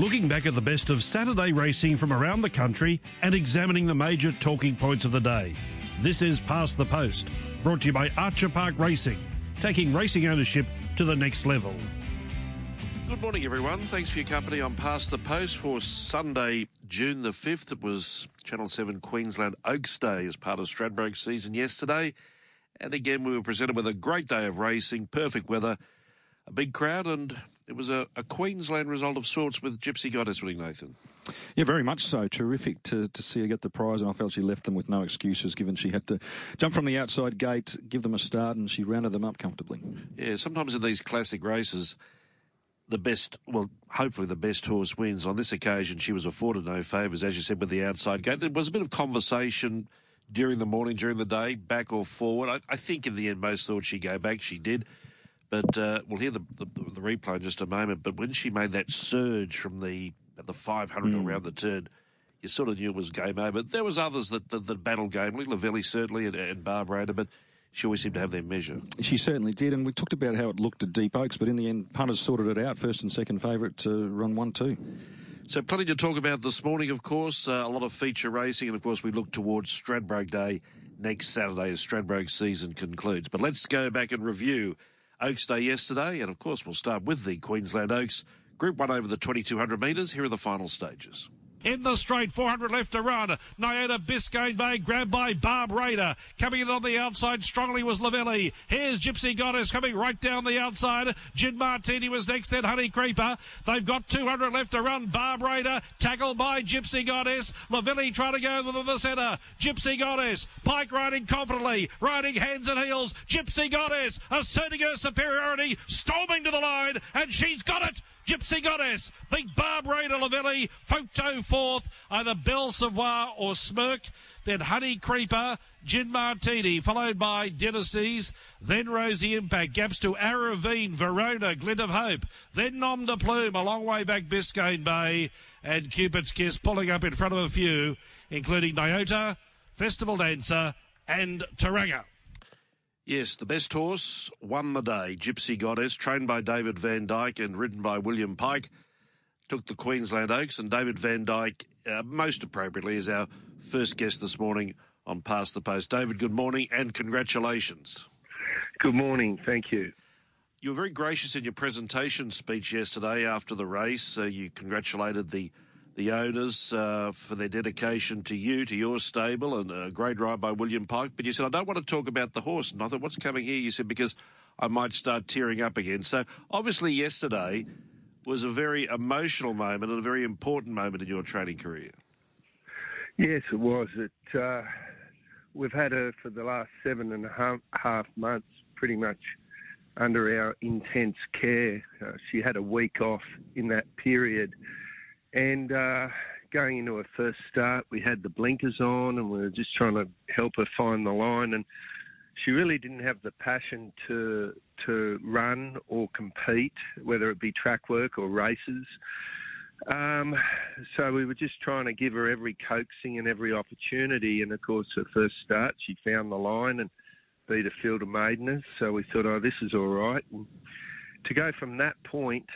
looking back at the best of Saturday racing from around the country and examining the major talking points of the day. This is Past the Post, brought to you by Archer Park Racing, taking racing ownership to the next level. Good morning, everyone. Thanks for your company on Past the Post for Sunday, June the 5th. It was Channel 7 Queensland Oaks Day as part of Stradbroke season yesterday. And again, we were presented with a great day of racing, perfect weather, a big crowd, and it was a, a Queensland result of sorts with Gypsy Goddess winning, Nathan. Yeah, very much so. Terrific to, to see her get the prize, and I felt she left them with no excuses, given she had to jump from the outside gate, give them a start, and she rounded them up comfortably. Yeah, sometimes in these classic races, the best, well, hopefully the best horse wins. On this occasion, she was afforded no favours, as you said, with the outside gate. There was a bit of conversation during the morning, during the day, back or forward. I, I think in the end, most thought she'd go back. She did. But uh, we'll hear the, the, the, replay in just a moment. But when she made that surge from the the 500 mm. around the turn, you sort of knew it was game over. There was others that, that, that battled game, like Lavelli certainly and, and Barbara, but she always seemed to have their measure. She certainly did, and we talked about how it looked at Deep Oaks, but in the end, punters sorted it out. First and second favourite to run one two. So plenty to talk about this morning, of course. Uh, a lot of feature racing, and of course we look towards Stradbroke Day next Saturday as Stradbroke season concludes. But let's go back and review Oaks Day yesterday, and of course we'll start with the Queensland Oaks. Group 1 over the 2200 metres. Here are the final stages. In the straight, 400 left to run. Nyota Biscayne Bay grabbed by Barb Raider. Coming in on the outside strongly was Lavelli. Here's Gypsy Goddess coming right down the outside. Gin Martini was next, then Honey Creeper. They've got 200 left to run. Barb Raider tackled by Gypsy Goddess. Lavelli trying to go to the centre. Gypsy Goddess. Pike riding confidently, riding hands and heels. Gypsy Goddess asserting her superiority, storming to the line, and she's got it. Gypsy Goddess, Big Barb Raider Lavelli, Photo fourth, either Belle Savoir or Smirk, then Honey Creeper, Gin Martini, followed by Dynasties, then Rosie Impact, gaps to Aravine, Verona, Glint of Hope, then Nom de Plume, a long way back Biscayne Bay, and Cupid's Kiss pulling up in front of a few, including Nyota, Festival Dancer, and Taranga. Yes, the best horse won the day. Gypsy Goddess, trained by David Vandyke and ridden by William Pike, took the Queensland Oaks. And David Vandyke, uh, most appropriately, is our first guest this morning on Past the Post. David, good morning and congratulations. Good morning. Thank you. You were very gracious in your presentation speech yesterday after the race. Uh, you congratulated the the owners uh, for their dedication to you, to your stable, and a great ride by William Pike. But you said, I don't want to talk about the horse. And I thought, what's coming here? You said, because I might start tearing up again. So obviously, yesterday was a very emotional moment and a very important moment in your training career. Yes, it was. It, uh, we've had her for the last seven and a half, half months, pretty much under our intense care. Uh, she had a week off in that period and uh, going into her first start, we had the blinkers on and we were just trying to help her find the line. And she really didn't have the passion to to run or compete, whether it be track work or races. Um, so we were just trying to give her every coaxing and every opportunity. And of course, her first start, she found the line and beat a field of maideners. So we thought, oh, this is all right. And to go from that point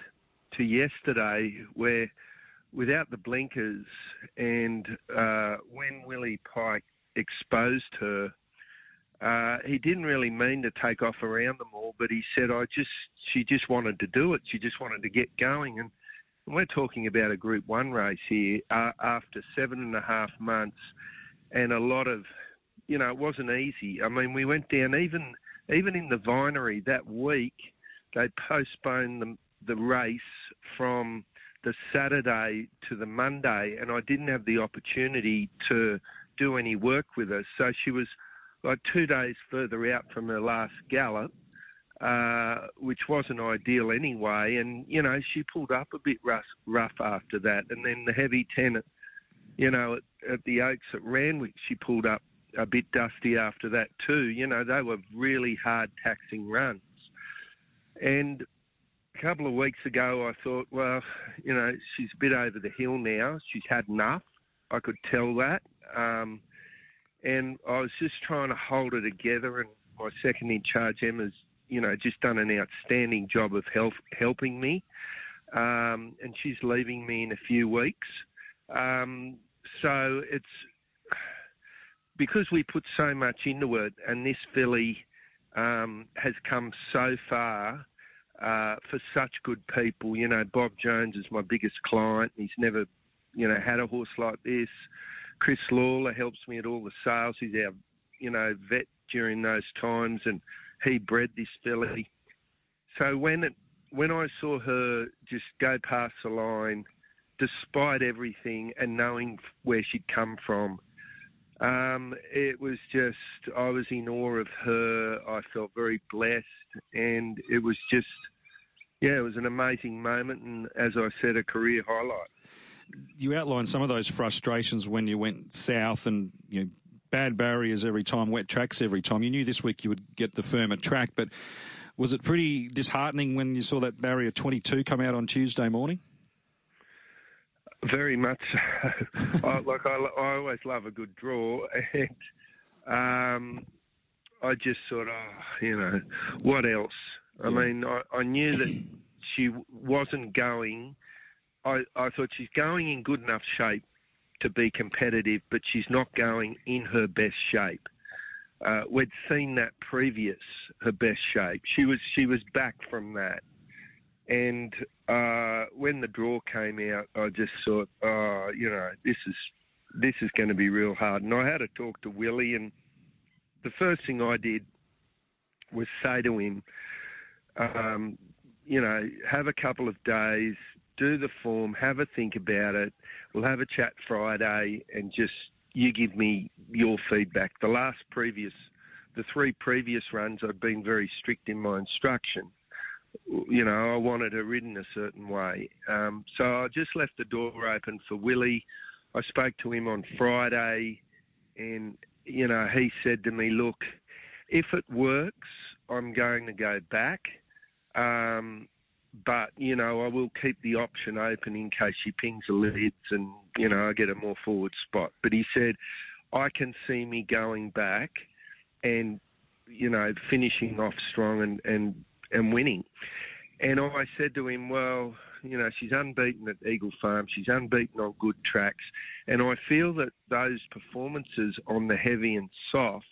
to yesterday, where without the blinkers, and uh, when Willie Pike exposed her, uh, he didn't really mean to take off around them all, but he said, "I just, she just wanted to do it. She just wanted to get going." And we're talking about a Group One race here uh, after seven and a half months, and a lot of, you know, it wasn't easy. I mean, we went down even even in the vinery that week. They postponed the the race from the Saturday to the Monday, and I didn't have the opportunity to do any work with her. So she was like two days further out from her last gallop, uh, which wasn't ideal anyway. And you know, she pulled up a bit rough, rough after that, and then the heavy ten, you know, at, at the Oaks at Randwick, she pulled up a bit dusty after that too. You know, they were really hard taxing runs. And a couple of weeks ago, I thought, well, you know, she's a bit over the hill now. She's had enough. I could tell that. Um, and I was just trying to hold her together. And my second in charge, Emma's, you know, just done an outstanding job of help, helping me. um, and she's leaving me in a few weeks. Um, so it's because we put so much into it, and this filly um, has come so far uh, for such good people. You know, Bob Jones is my biggest client. He's never, you know, had a horse like this. Chris Lawler helps me at all the sales. He's our, you know, vet during those times, and he bred this filly. So when it, when I saw her just go past the line, despite everything and knowing where she'd come from, um, it was just, I was in awe of her. I felt very blessed, and it was just, yeah, it was an amazing moment, and as I said, a career highlight. You outlined some of those frustrations when you went south, and you know, bad barriers every time, wet tracks every time. You knew this week you would get the firmer track, but was it pretty disheartening when you saw that barrier 22 come out on Tuesday morning? Very much so. I, like I, I, always love a good draw, and um, I just sort of, you know, what else? I mean, I, I, knew that she wasn't going. I, I thought she's going in good enough shape to be competitive, but she's not going in her best shape. Uh, we'd seen that previous her best shape. She was she was back from that, and uh, when the draw came out, I just thought, oh, you know, this is this is going to be real hard. And I had to talk to Willie, and the first thing I did was say to him, um, you know, have a couple of days, do the form, have a think about it. We'll have a chat Friday, and just you give me your feedback. The last previous, the three previous runs, I've been very strict in my instruction you know, I wanted her ridden a certain way. Um, so I just left the door open for Willie. I spoke to him on Friday, and you know, he said to me, "Look, if it works, I'm going to go back." Um, but you know, I will keep the option open in case she pings the lids and you know I get a more forward spot. But he said, I can see me going back and you know finishing off strong and and and winning. And I said to him, well, you know, she's unbeaten at Eagle Farm. She's unbeaten on good tracks. And I feel that those performances on the heavy and soft,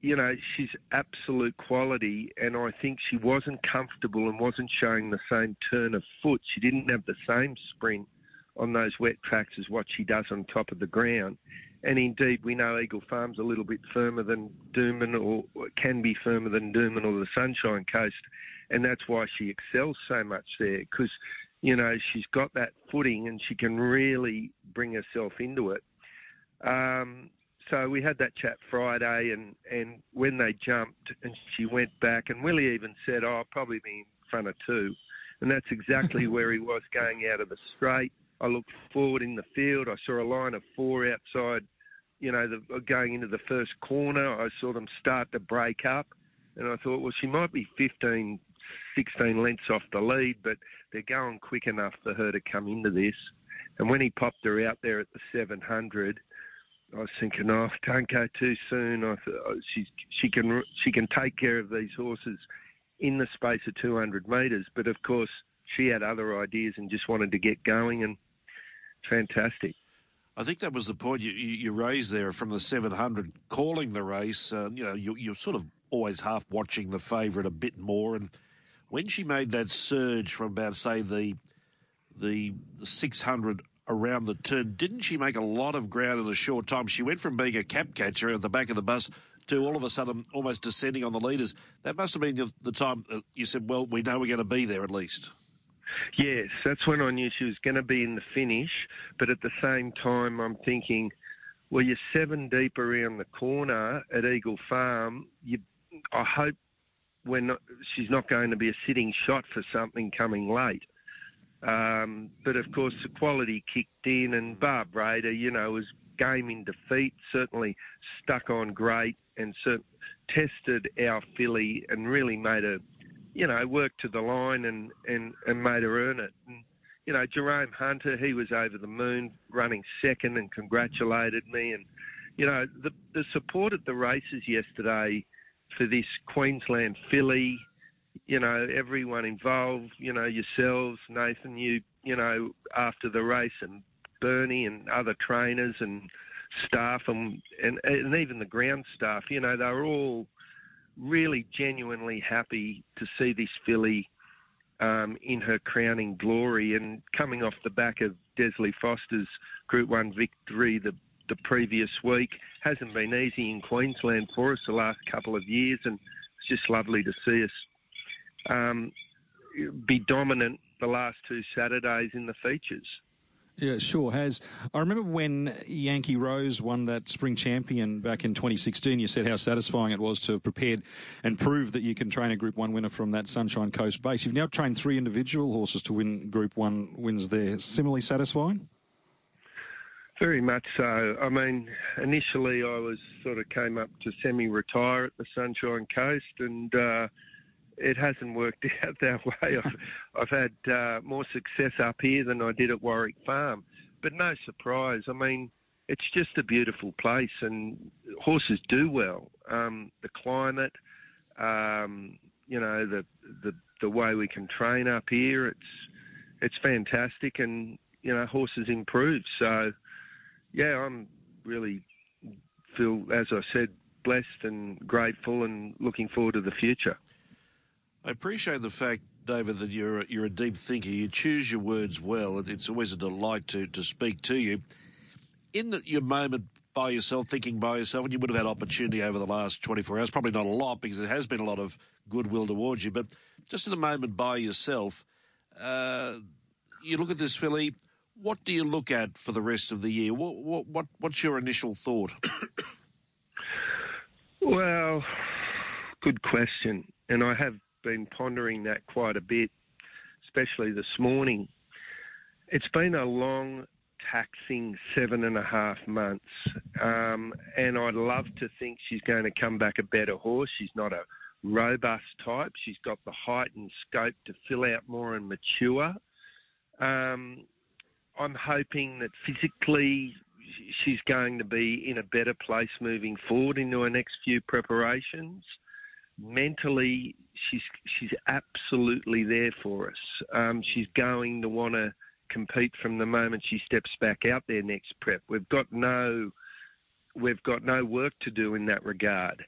you know, she's absolute quality. And I think she wasn't comfortable and wasn't showing the same turn of foot. She didn't have the same sprint on those wet tracks as what she does on top of the ground. And indeed, we know Eagle Farm's a little bit firmer than Doomben, or can be firmer than Doomben or the Sunshine Coast, and that's why she excels so much there because you know she's got that footing and she can really bring herself into it. Um, so we had that chat Friday, and and when they jumped and she went back, and Willie even said, "Oh, I'll probably be in front of two. and that's exactly where he was going out of the straight. I looked forward in the field. I saw a line of four outside you know, the, uh, going into the first corner, I saw them start to break up, and I thought, well, she might be 15, 16 lengths off the lead, but they're going quick enough for her to come into this. And when he popped her out there at the 700, I was thinking, oh, don't go too soon. I thought oh, she's, she can she can take care of these horses in the space of 200 metres. But of course, she had other ideas and just wanted to get going, and fantastic. I think that was the point you, you raised there from the 700, calling the race. Uh, you know, you, you're sort of always half watching the favourite a bit more. And when she made that surge from about, say, the the 600 around the turn, didn't she make a lot of ground in a short time? She went from being a cap catcher at the back of the bus to all of a sudden almost descending on the leaders. That must have been the time you said, well, we know we're going to be there at least. Yes, that's when I knew she was going to be in the finish. But at the same time, I'm thinking, well, you're seven deep around the corner at Eagle Farm. You, I hope when she's not going to be a sitting shot for something coming late. Um, but of course, the quality kicked in, and Barb Raider, you know, was game in defeat. Certainly stuck on great and tested our filly and really made a you know, worked to the line and, and, and made her earn it. And, you know, Jerome Hunter, he was over the moon running second and congratulated me. And, you know, the, the support at the races yesterday for this Queensland filly, you know, everyone involved, you know, yourselves, Nathan, you, you know, after the race, and Bernie and other trainers and staff, and and, and even the ground staff, you know, they were all really genuinely happy to see this filly um, in her crowning glory and coming off the back of Desleigh Forster's Group 1 victory the, the previous week. Hasn't been easy in Queensland for us the last couple of years, and it's just lovely to see us um, be dominant the last two Saturdays in the features. Yeah, sure has. I remember when Yankee Rose won that spring champion back in 2016, you said how satisfying it was to have prepared and proved that you can train a Group 1 winner from that Sunshine Coast base. You've now trained three individual horses to win Group 1 wins there. Similarly satisfying? Very much so. I mean, initially I was sort of came up to semi-retire at the Sunshine Coast, and uh, it hasn't worked out that way. I've, I've had uh, more success up here than I did at Warwick Farm, but no surprise. I mean, it's just a beautiful place, and horses do well. Um, the climate, um, you know, the, the the way we can train up here, it's it's fantastic, and you know, horses improve. So, yeah, I'm really feel, as I said, blessed and grateful, and looking forward to the future. I appreciate the fact, David, that you're a, you're a deep thinker. You choose your words well. It's always a delight to, to speak to you. In the, your moment by yourself, thinking by yourself, and you would have had opportunity over the last 24 hours, probably not a lot because there has been a lot of goodwill towards you, but just in the moment by yourself, uh, you look at this filly. What do you look at for the rest of the year? What, what, what what's your initial thought? well, good question, and I have been pondering that quite a bit, especially this morning. It's been a long, taxing seven and a half months, um, and I'd love to think she's going to come back a better horse. She's not a robust type. She's got the height and scope to fill out more and mature. Um, I'm hoping that physically she's going to be in a better place moving forward into her next few preparations mentally, she's she's absolutely there for us. Um, she's going to want to compete from the moment she steps back out there next prep. We've got no we've got no work to do in that regard.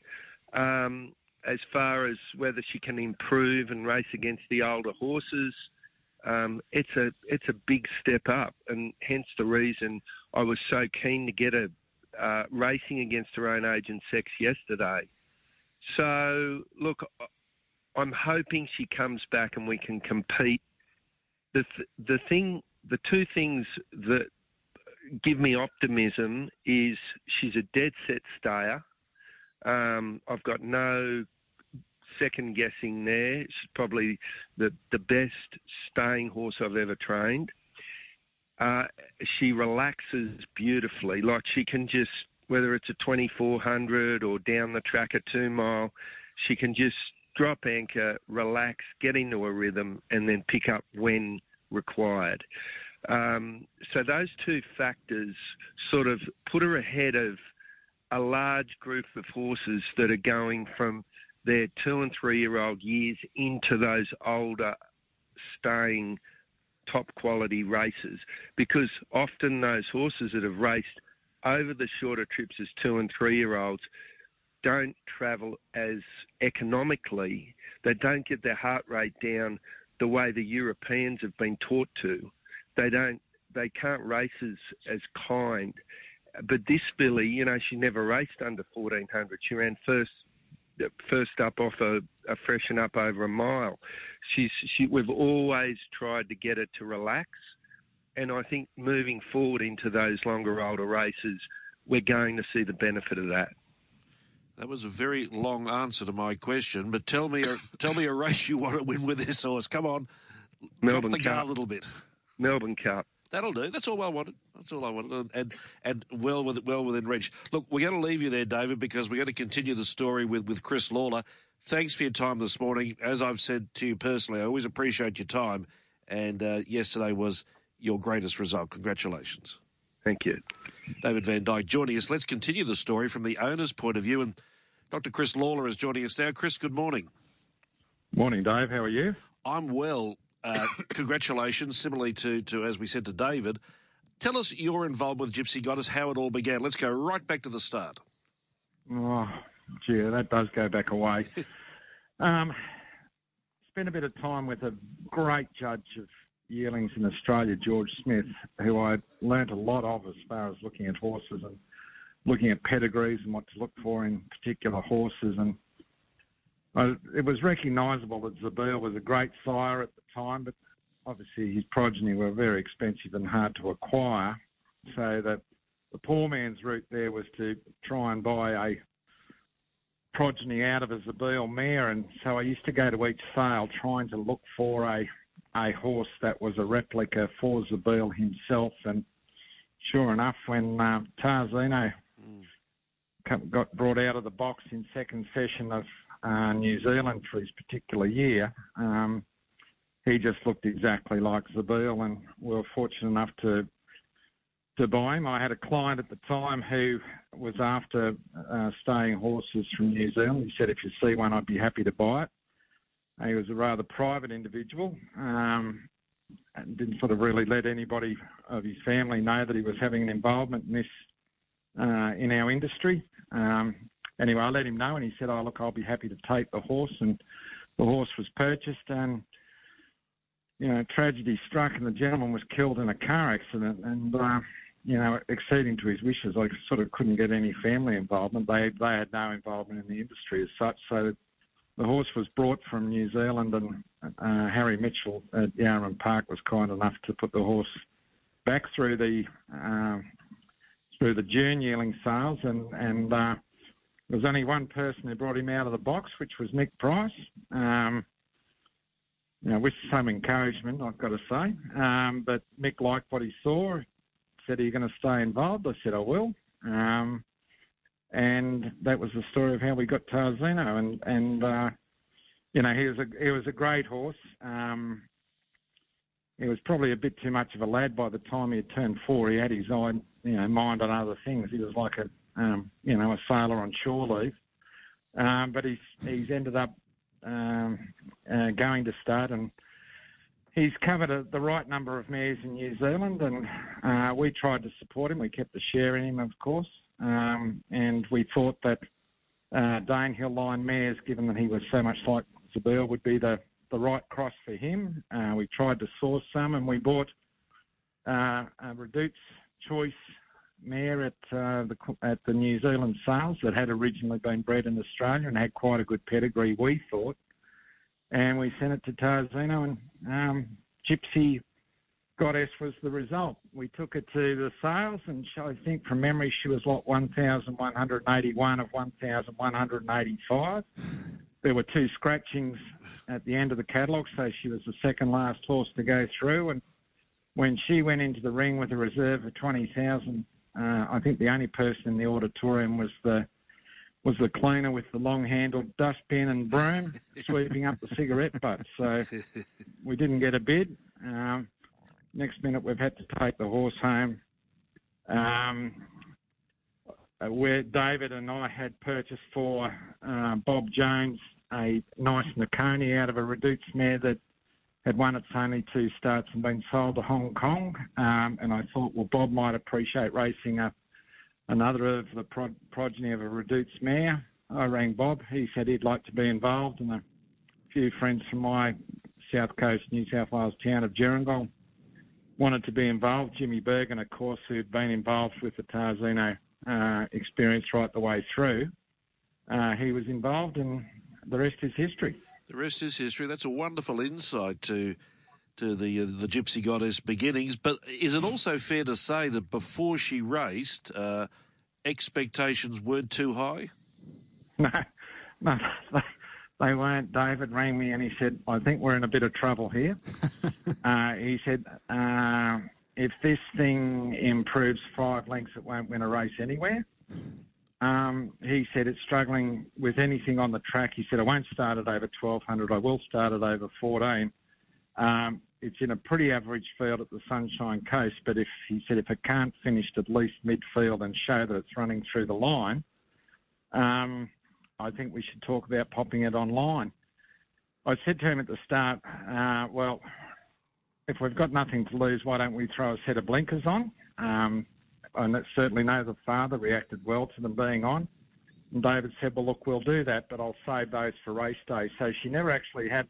Um, as far as whether she can improve and race against the older horses, um, it's a it's a big step up, and hence the reason I was so keen to get her uh, racing against her own age and sex yesterday. So, look, I'm hoping she comes back and we can compete. The th- the thing, the two things that give me optimism is she's a dead set stayer. Um, I've got no second guessing there. She's probably the the best staying horse I've ever trained. Uh, she relaxes beautifully. Like she can just whether it's a 2400 or down the track a two mile, she can just drop anchor, relax, get into a rhythm, and then pick up when required. Um, so those two factors sort of put her ahead of a large group of horses that are going from their two and three year old years into those older, staying top quality races because often those horses that have raced over the shorter trips as two and three year olds don't travel as economically. They don't get their heart rate down the way the Europeans have been taught to. They don't. They can't race as, as kind. But this filly, you know, she never raced under 1400. She ran first first up off a, a freshen up over a mile. She's she, we've always tried to get her to relax and I think moving forward into those longer, older races, we're going to see the benefit of that. That was a very long answer to my question, but tell me, a, tell me a race you want to win with this horse. Come on, Melbourne the Cup a little bit. Melbourne Cup. That'll do. That's all I wanted. That's all I wanted, and and well with well within reach. Look, we're going to leave you there, David, because we're going to continue the story with with Chris Lawler. Thanks for your time this morning. As I've said to you personally, I always appreciate your time, and uh, yesterday was your greatest result. Congratulations. Thank you. David Vandyke joining us. Let's continue the story from the owner's point of view. And Dr. Chris Lawler is joining us now. Chris, good morning. Morning, Dave. How are you? I'm well. Uh, congratulations, similarly to, to, as we said to David. Tell us your involvement with Gypsy Goddess, how it all began. Let's go right back to the start. Oh, gee, that does go back a way. um, spent a bit of time with a great judge of yearlings in Australia, George Smith, who I learnt a lot of as far as looking at horses and looking at pedigrees and what to look for in particular horses. And I, it was recognisable that Zabeel was a great sire at the time, but obviously his progeny were very expensive and hard to acquire. So that the poor man's route there was to try and buy a progeny out of a Zabeel mare, and so I used to go to each sale trying to look for a a horse that was a replica for Zabeel himself. And sure enough, when uh, Tarzino mm. got brought out of the box in second session of uh, New Zealand for his particular year, um, he just looked exactly like Zabeel, and we were fortunate enough to to buy him. I had a client at the time who was after uh, staying horses from New Zealand. He said, if you see one, I'd be happy to buy it. He was a rather private individual um, and didn't sort of really let anybody of his family know that he was having an involvement in this uh, in our industry. Um, anyway, I let him know, and he said, "Oh, look, I'll be happy to take the horse." And the horse was purchased, and you know, tragedy struck, and the gentleman was killed in a car accident. And uh, you know, acceding to his wishes, I sort of couldn't get any family involvement. They they had no involvement in the industry as such, so the horse was brought from New Zealand, and uh, Harry Mitchell at Yarram Park was kind enough to put the horse back through the uh, through the June yearling sales, and and uh, there was only one person who brought him out of the box, which was Mick Price. Um, with some encouragement, I've got to say. Um, but Mick liked what he saw. Said, "Are you going to stay involved?" I said, "I will." Um, and that was the story of how we got Tarzino. And and uh, you know, he was a he was a great horse. Um, he was probably a bit too much of a lad by the time he had turned four. He had his eye, you know, mind on other things. He was like a um, you know a sailor on shore leave. Um, but he's he's ended up um, uh, going to start and he's covered a, the right number of mares in New Zealand, and uh, we tried to support him. We kept the share in him, of course, um, and we thought that uh, Danehill line mares, given that he was so much like Zabeel, would be the, the right cross for him. Uh, we tried to source some, and we bought uh, a Redoute's Choice mare at uh, the at the New Zealand sales that had originally been bred in Australia and had quite a good pedigree, we thought. And we sent it to Tarzino, and um, Gypsy Goddess was the result. We took it to the sales, and I think from memory she was lot 1,181 of 1,185. There were two scratchings at the end of the catalogue, so she was the second last horse to go through. And when she went into the ring with a reserve of 20,000, uh, I think the only person in the auditorium was the was the cleaner with the long-handled dustbin and broom sweeping up the cigarette butts. So we didn't get a bid. Um, next minute we've had to take the horse home. Um, where David and I had purchased for uh, Bob Jones a nice Nicconi out of a Redoute's mare that had won its only two starts and been sold to Hong Kong. Um, and I thought, well, Bob might appreciate racing a, another of the pro- progeny of a Redoute's mare. I rang Bob. He said he'd like to be involved, and a few friends from my South Coast, New South Wales town of Gerringong wanted to be involved. Jimmy Bergen, of course, who'd been involved with the Tarzino uh, experience right the way through, uh, he was involved, and the rest is history. The rest is history. That's a wonderful insight to to the uh, the Gypsy Goddess beginnings. But is it also fair to say that before she raced, uh, expectations weren't too high? No, no, they weren't. David rang me and he said, I think we're in a bit of trouble here. uh, he said, uh, if this thing improves five lengths, it won't win a race anywhere. Um, he said it's struggling with anything on the track. He said, I won't start it over 1200. I will start it over 14. Um, it's in a pretty average field at the Sunshine Coast, but if he said if it can't finish at least midfield and show that it's running through the line, um, I think we should talk about popping it online. I said to him at the start, uh, well, if we've got nothing to lose, why don't we throw a set of blinkers on? Um, and certainly know the father reacted well to them being on. And David said, well, look, we'll do that, but I'll save those for race day. So she never actually had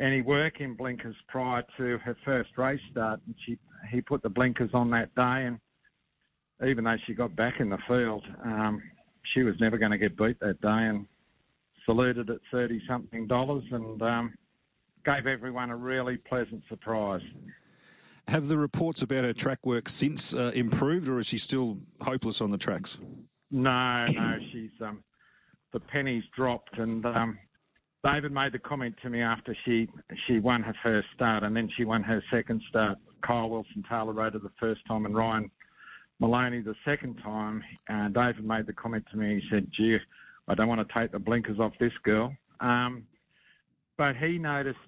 any work in blinkers prior to her first race start. And she, he put the blinkers on that day. And even though she got back in the field, um, she was never going to get beat that day and saluted at 30 something dollars and um, gave everyone a really pleasant surprise. Have the reports about her track work since uh, improved, or is she still hopeless on the tracks? No, no, she's um, the pennies dropped, and um, David made the comment to me after she she won her first start, and then she won her second start. Kyle Wilson Taylor rode her the first time, and Ryan Maloney the second time. David made the comment to me. He said, "Gee, I don't want to take the blinkers off this girl." Um, but he noticed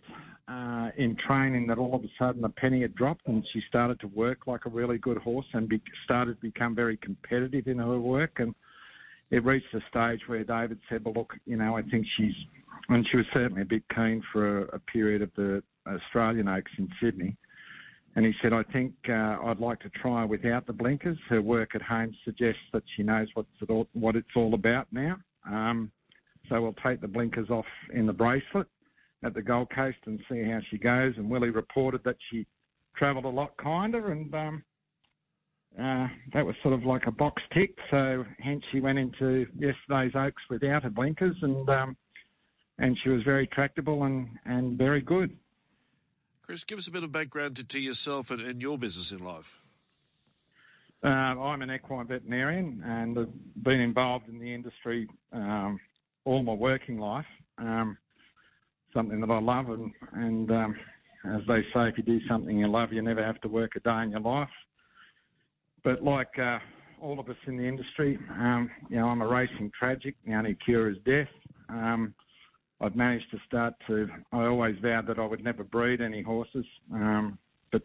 uh, in training that all of a sudden the penny had dropped and she started to work like a really good horse and be, started to become very competitive in her work. And it reached a stage where David said, well, look, you know, I think she's, and she was certainly a bit keen for a, a period of the Australian Oaks in Sydney. And he said, I think uh, I'd like to try without the blinkers. Her work at home suggests that she knows what's it all, what it's all about now. Um, so we'll take the blinkers off in the bracelet at the Gold Coast and see how she goes. And Willie reported that she travelled a lot kinder, and um, uh, that was sort of like a box tick. So hence she went into yesterday's Oaks without her blinkers, and um, and she was very tractable and, and very good. Chris, give us a bit of background to, to yourself and, and your business in life. Uh, I'm an equine veterinarian and have been involved in the industry um, all my working life. Um, something that I love, and, and um, as they say, if you do something you love, you never have to work a day in your life. But like uh, all of us in the industry, um, you know, I'm a racing tragic. The only cure is death. Um, I've managed to start to. I always vowed that I would never breed any horses, um, but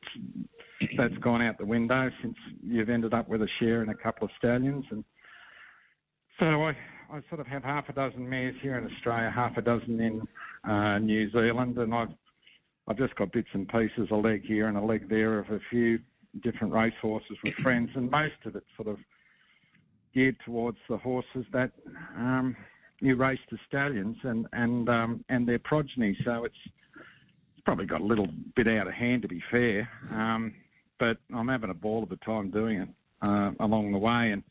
that's gone out the window since you've ended up with a share in a couple of stallions, and so I, I sort of have half a dozen mares here in Australia, half a dozen in uh, New Zealand, and I've I've just got bits and pieces, a leg here and a leg there of a few different race horses with friends, and most of it sort of geared towards the horses that um, you race the stallions and and um, and their progeny. So it's it's probably got a little bit out of hand to be fair, um, but I'm having a ball of a time doing it uh, along the way, and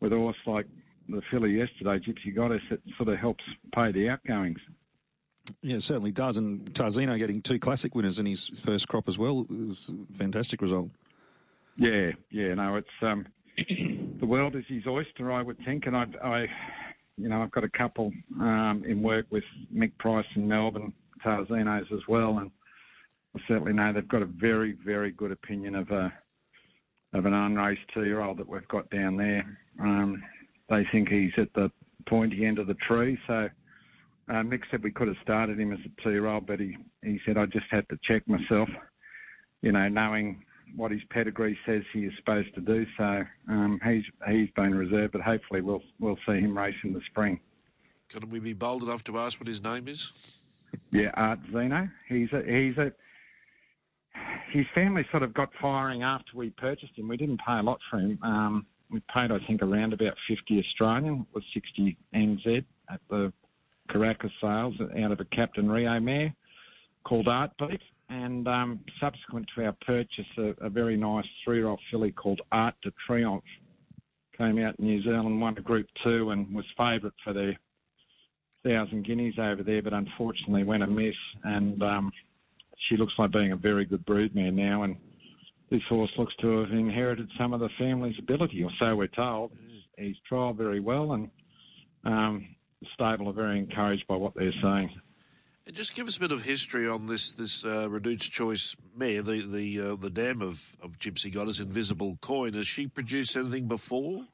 with a horse like the filly yesterday, Gypsy Goddess, it sort of helps pay the outgoings. Yeah, it certainly does. And Tarzino getting two classic winners in his first crop as well is a fantastic result. Yeah, yeah, no, it's um, the world is his oyster, I would think, and I, I you know, I've got a couple um, in work with Mick Price in Melbourne, Tarzinos as well, and I certainly know they've got a very, very good opinion of a of an unraced two-year-old that we've got down there. Um, they think he's at the pointy end of the tree, so uh, Mick said we could have started him as a two-year-old, but he, he said I just had to check myself, you know, knowing what his pedigree says he is supposed to do. So um, he's he's been reserved, but hopefully we'll we'll see him race in the spring. Can we be bold enough to ask what his name is? Yeah, Art Zeno. He's a he's a his family sort of got firing after we purchased him. We didn't pay a lot for him. Um, we paid, I think, around about 50 Australian. It was 60 NZ at the Karaka sales out of a Captain Rio mare called Art Artbeat. And um, subsequent to our purchase, a, a very nice three-year-old filly called Art de Triomphe came out in New Zealand, won a Group Two, and was favourite for the thousand guineas over there, but unfortunately went amiss. And um, she looks like being a very good broodmare now, and this horse looks to have inherited some of the family's ability, or so we're told. He's trialled very well, and um, the stable are very encouraged by what they're saying. Just give us a bit of history on this this uh, Redoute's Choice mare, the the uh, the dam of, of Gypsy Goddess, Invisible Coin. Has she produced anything before?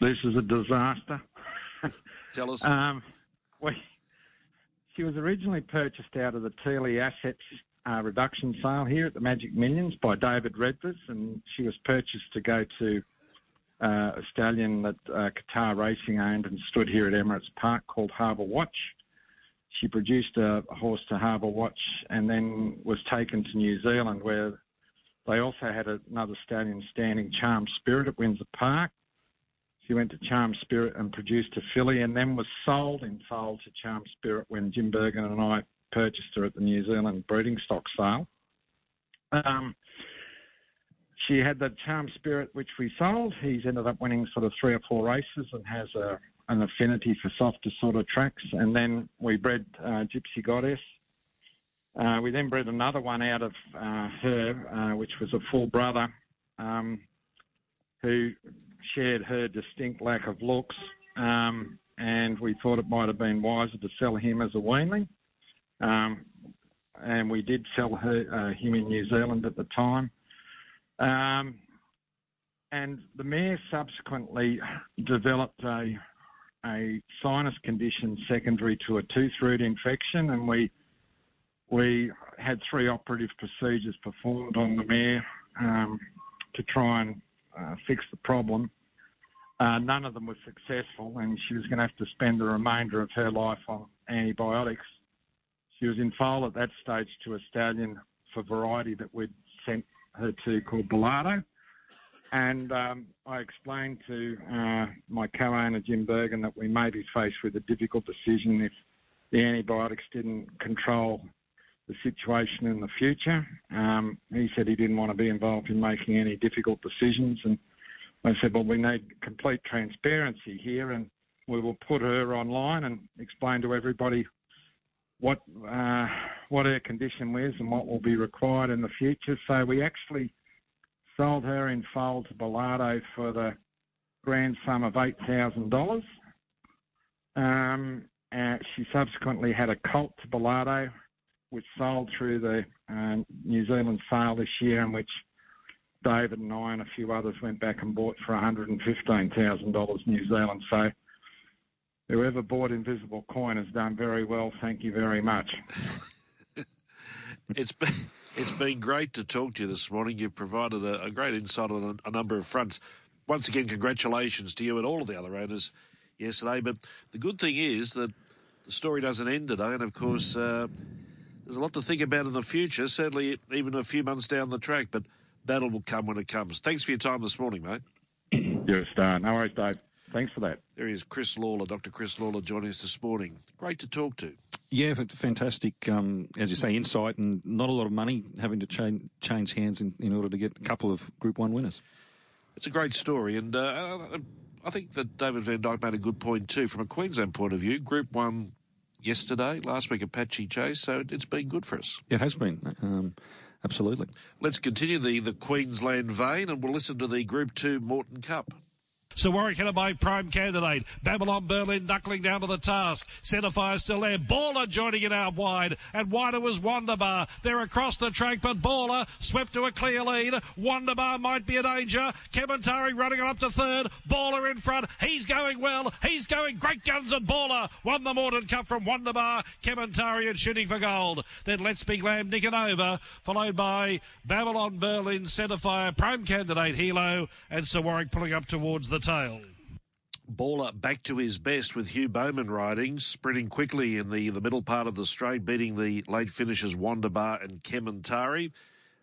This is a disaster. Tell us. Um, we, she was originally purchased out of the Teeley Assets uh, reduction sale here at the Magic Millions by David Redvers, and she was purchased to go to uh, a stallion that uh, Qatar Racing owned and stood here at Emirates Park called Harbour Watch. She produced a horse to Harbour Watch and then was taken to New Zealand where they also had another stallion standing, Charm Spirit, at Windsor Park. She went to Charm Spirit and produced a filly and then was sold in foal to Charm Spirit when Jim Bergen and I purchased her at the New Zealand breeding stock sale. Um, she had the Charm Spirit, which we sold. He's ended up winning sort of three or four races and has a, an affinity for softer sort of tracks. And then we bred uh, Gypsy Goddess. Uh, we then bred another one out of uh, her, uh, which was a full brother, um, who shared her distinct lack of looks. Um, and we thought it might have been wiser to sell him as a weanling. Um, and we did sell her, uh, him in New Zealand at the time. Um, and the mare subsequently developed a, a sinus condition secondary to a tooth root infection, and we we had three operative procedures performed on the mare um, to try and uh, fix the problem. Uh, none of them were successful, and she was going to have to spend the remainder of her life on antibiotics. She was in foal And um, I explained to uh, my co-owner Jim Bergen that we may be faced with a difficult decision if the antibiotics didn't control the situation in the future. Um, he said he didn't want to be involved in making any difficult decisions, and I said, well, we need complete transparency here, and we will put her online and explain to everybody what uh, what her condition was and what will be required in the future. So we actually sold her in foal to Belardo for the grand sum of eight thousand dollars. Um, she subsequently had a colt to Belardo, which sold through the uh, New Zealand sale this year, in which David and I and a few others went back and bought for $115,000 New Zealand. So whoever bought Invisible Coin has done very well. Thank you very much. it's been it's been great to talk to you this morning. You've provided a, a great insight on a, a, number of fronts. Once again, congratulations to you and all of the other owners yesterday. But the good thing is that the story doesn't end today, and of course, uh, there's a lot to think about in the future. Certainly, even a few months down the track. But battle will come when it comes. Thanks for your time this morning, mate. You're a star. No worries, Dave. Thanks for that. There is Chris Lawler, Dr. Chris Lawler, joining us this morning. Great to talk to. Yeah, fantastic. Um, as you say, insight and not a lot of money having to change, change hands in, in order to get a couple of Group One winners. It's a great story, and uh, I think that David Vandyke made a good point too from a Queensland point of view. Group One yesterday, last week Apache Chase, so it's been good for us. It has been. Um, absolutely. Let's continue the, the Queensland vein and we'll listen to the Group 2 Moreton Cup. Headed by prime candidate. Babylon Berlin knuckling down to the task. Centerfire still there. Baller joining it out wide. And wider was Wonderbar. They're across the track, but Baller swept to a clear lead. Wonderbar might be a danger. Kementari running it up to third. Baller in front. He's going well. He's going great guns and Baller. Won the Moreton Cup from Wonderbar. Kementari and shooting for gold. Then Let's Be Glam nicking over. Followed by Babylon Berlin, Centerfire, prime candidate Hilo, and Sir Warwick pulling up towards the tail. Baller back to his best with Hugh Bowman riding, sprinting quickly in the, the middle part of the straight, beating the late finishers Wonderbar and Kementari.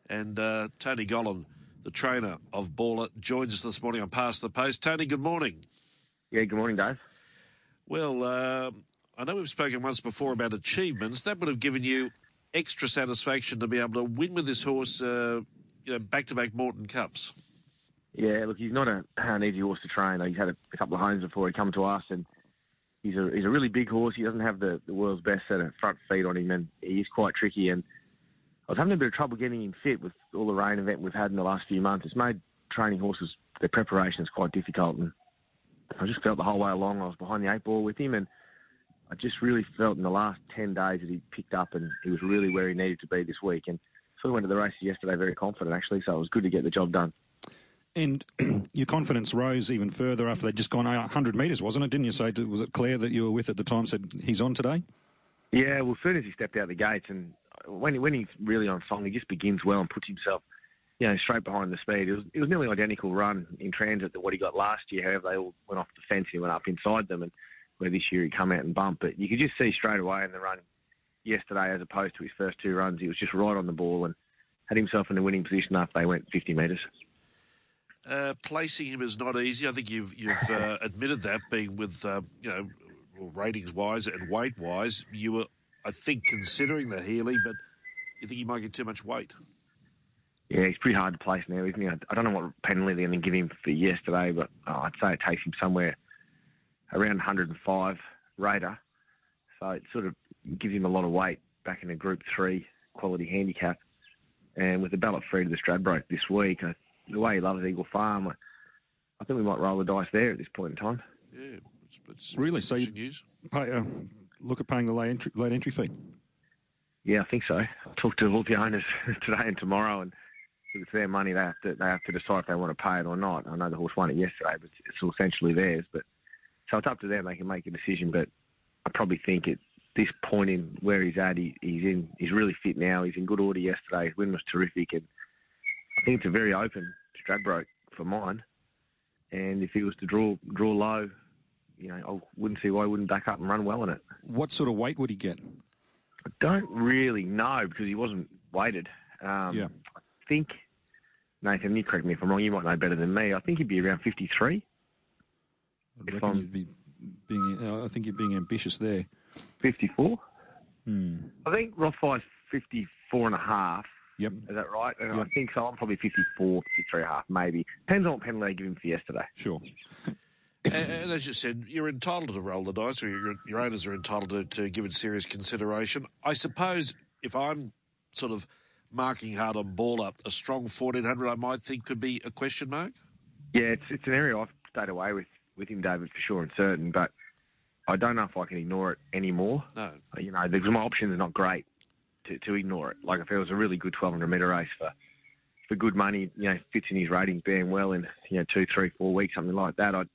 And uh, Tony Gollan, the trainer of Baller, joins us this morning on Past the Post. Tony, good morning. Yeah, good morning, Dave. Well, uh, I know we've spoken once before about achievements. That would have given you extra satisfaction to be able to win with this horse, uh, you know, back-to-back Moreton Cups. Yeah, look, he's not a, an easy horse to train. He's had a, a, couple of homes before he come to us, and he's a he's a really big horse. He doesn't have the, the world's best set of front feet on him, and he's quite tricky. And I was having a bit of trouble getting him fit with all the rain event we've had in the last few months. It's made training horses their preparation is quite difficult, and I just felt the whole way along I was behind the eight ball with him, and I just really felt in the last ten days that he picked up and he was really where he needed to be this week. And so we went to the races yesterday very confident actually, so it was good to get the job done. And your confidence rose even further after they'd just gone 100 metres, wasn't it? Didn't you say, was it Claire that you were with at the time said he's on today? Yeah, well, as soon as he stepped out the gates and when, when he's really on song, he just begins well and puts himself, you know, straight behind the speed. It was, it was nearly identical run in transit to what he got last year. However, they all went off the fence and he went up inside them. And where this year he come out and bump. But you could just see straight away in the run yesterday, as opposed to his first two runs, he was just right on the ball and had himself in a winning position after they went 50 metres. Uh, placing him is not easy. I think you've you've uh, admitted that, being with uh, you know ratings wise and weight wise, you were I think considering the Healy, but you think he might get too much weight. Yeah, he's pretty hard to place now, isn't he? I don't know what penalty they're going to give him for yesterday, but oh, I'd say it takes him somewhere around 105 rater. So it sort of gives him a lot of weight back in a Group 3 quality handicap. And with the ballot free to the Stradbroke this week, I, the way he loves Eagle Farm, I, I think we might roll the dice there at this point in time. Yeah, it's, it's Really? So you- news. Pay, uh, look at paying the late entry, late entry fee. Yeah, I think so. I'll talk to all the owners today and tomorrow, and if it's their money, they have to they have to decide if they want to pay it or not. I know the horse won it yesterday, but it's essentially theirs. But so it's up to them; they can make a decision. But I probably think at this point in where he's at, he, he's in he's really fit now. He's in good order yesterday. His win was terrific, and I think it's a very open Stradbroke for mine. And if he was to draw draw low, you know, I wouldn't see why he wouldn't back up and run well in it. What sort of weight would he get? I don't really know because he wasn't weighted. Um, Yeah. I think, Nathan, you correct me if I'm wrong, you might know better than me. I think he'd be around 53. I If reckon I'm- you'd be being. Uh, I think you're being ambitious there. 54? Hmm. I think Rothfire's 54 and a half. Yep. Is that right? And I think so. I'm probably 54, 53 and a half, maybe. Depends on what penalty they give him for yesterday. Sure. And, and as you said, you're entitled to roll the dice, or your, your owners are entitled to, to give it serious consideration. I suppose if I'm sort of marking hard on ball up, a strong 1400 I might think could be a question mark. Yeah, it's it's an area I've stayed away with, with him, David, for sure and certain, but I don't know if I can ignore it anymore. No. you know, because my options are not great to, to ignore it. Like if it was a really good 1200 metre race for for good money, you know, fits in his ratings being well in you know two, three, four weeks, something like that, I'd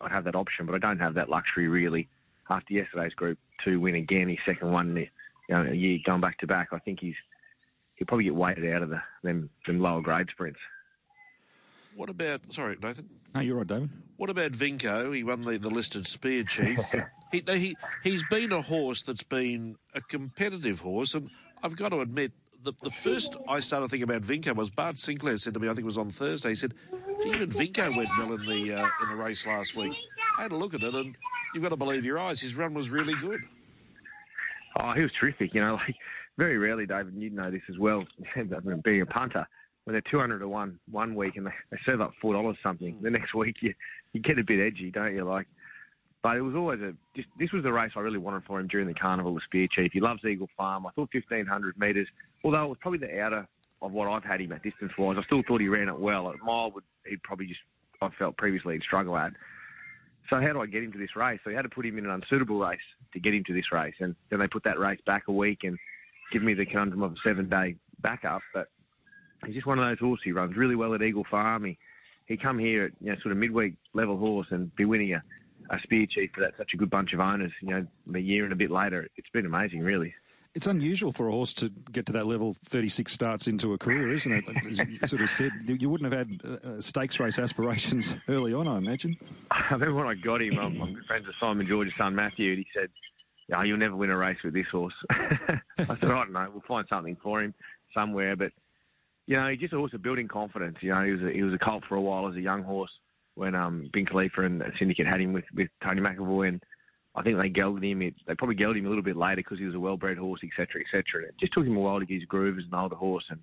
I'd have that option. But I don't have that luxury really. After yesterday's Group Two win again, his second one, in the, you know, a year going back to back, I think he's he'll probably get weighted out of the them them lower grade sprints. What about, sorry, Nathan? No, you're right, David. What about Vinco? He won the, the listed spear chief. he, he he's been a horse that's been a competitive horse, and I've got to admit, the, the first I started thinking about Vinco was Bart Sinclair said to me, I think it was on Thursday, he said, even Vinco went well in the, uh, in the race last week. I had a look at it, and you've got to believe your eyes. His run was really good. Oh, he was terrific. You know, like very rarely, David, and you know this as well, being a punter, when they're 200 to 1 one week and they, they serve up $4 something, the next week you, you get a bit edgy, don't you? Like, but it was always a, this was the race I really wanted for him during the carnival, the Spear Chief. He loves Eagle Farm. I thought 1500 metres, although it was probably the outer of what I've had him at distance wise, I still thought he ran it well. At mile, would he'd probably just, I felt previously he'd struggle at. So how do I get him to this race? So you had to put him in an unsuitable race to get him to this race, and then they put that race back a week and give me the conundrum of a seven-day backup. But he's just one of those horses. He runs really well at Eagle Farm. He he come here at you know sort of midweek level horse and be winning a, a spear chief for that such a good bunch of owners. You know, a year and a bit later, it's been amazing, really. It's unusual for a horse to get to that level 36 starts into a career, isn't it? As you sort of said, you wouldn't have had uh, stakes race aspirations early on, I imagine. I remember when I got him, I'm, I'm good friends with Simon George's son Matthew, and he said, "Oh, you'll never win a race with this horse." I said, "I don't know. We'll find something for him somewhere." But you know, he's just a horse of building confidence. You know, he was a, he was a colt for a while as a young horse when um, Ben Khalifa and Syndicate had him with with Tony McEvoy, and I think they gelded him. It, they probably gelded him a little bit later because he was a well-bred horse, etc., etc. It just took him a while to get his groove as an older horse, and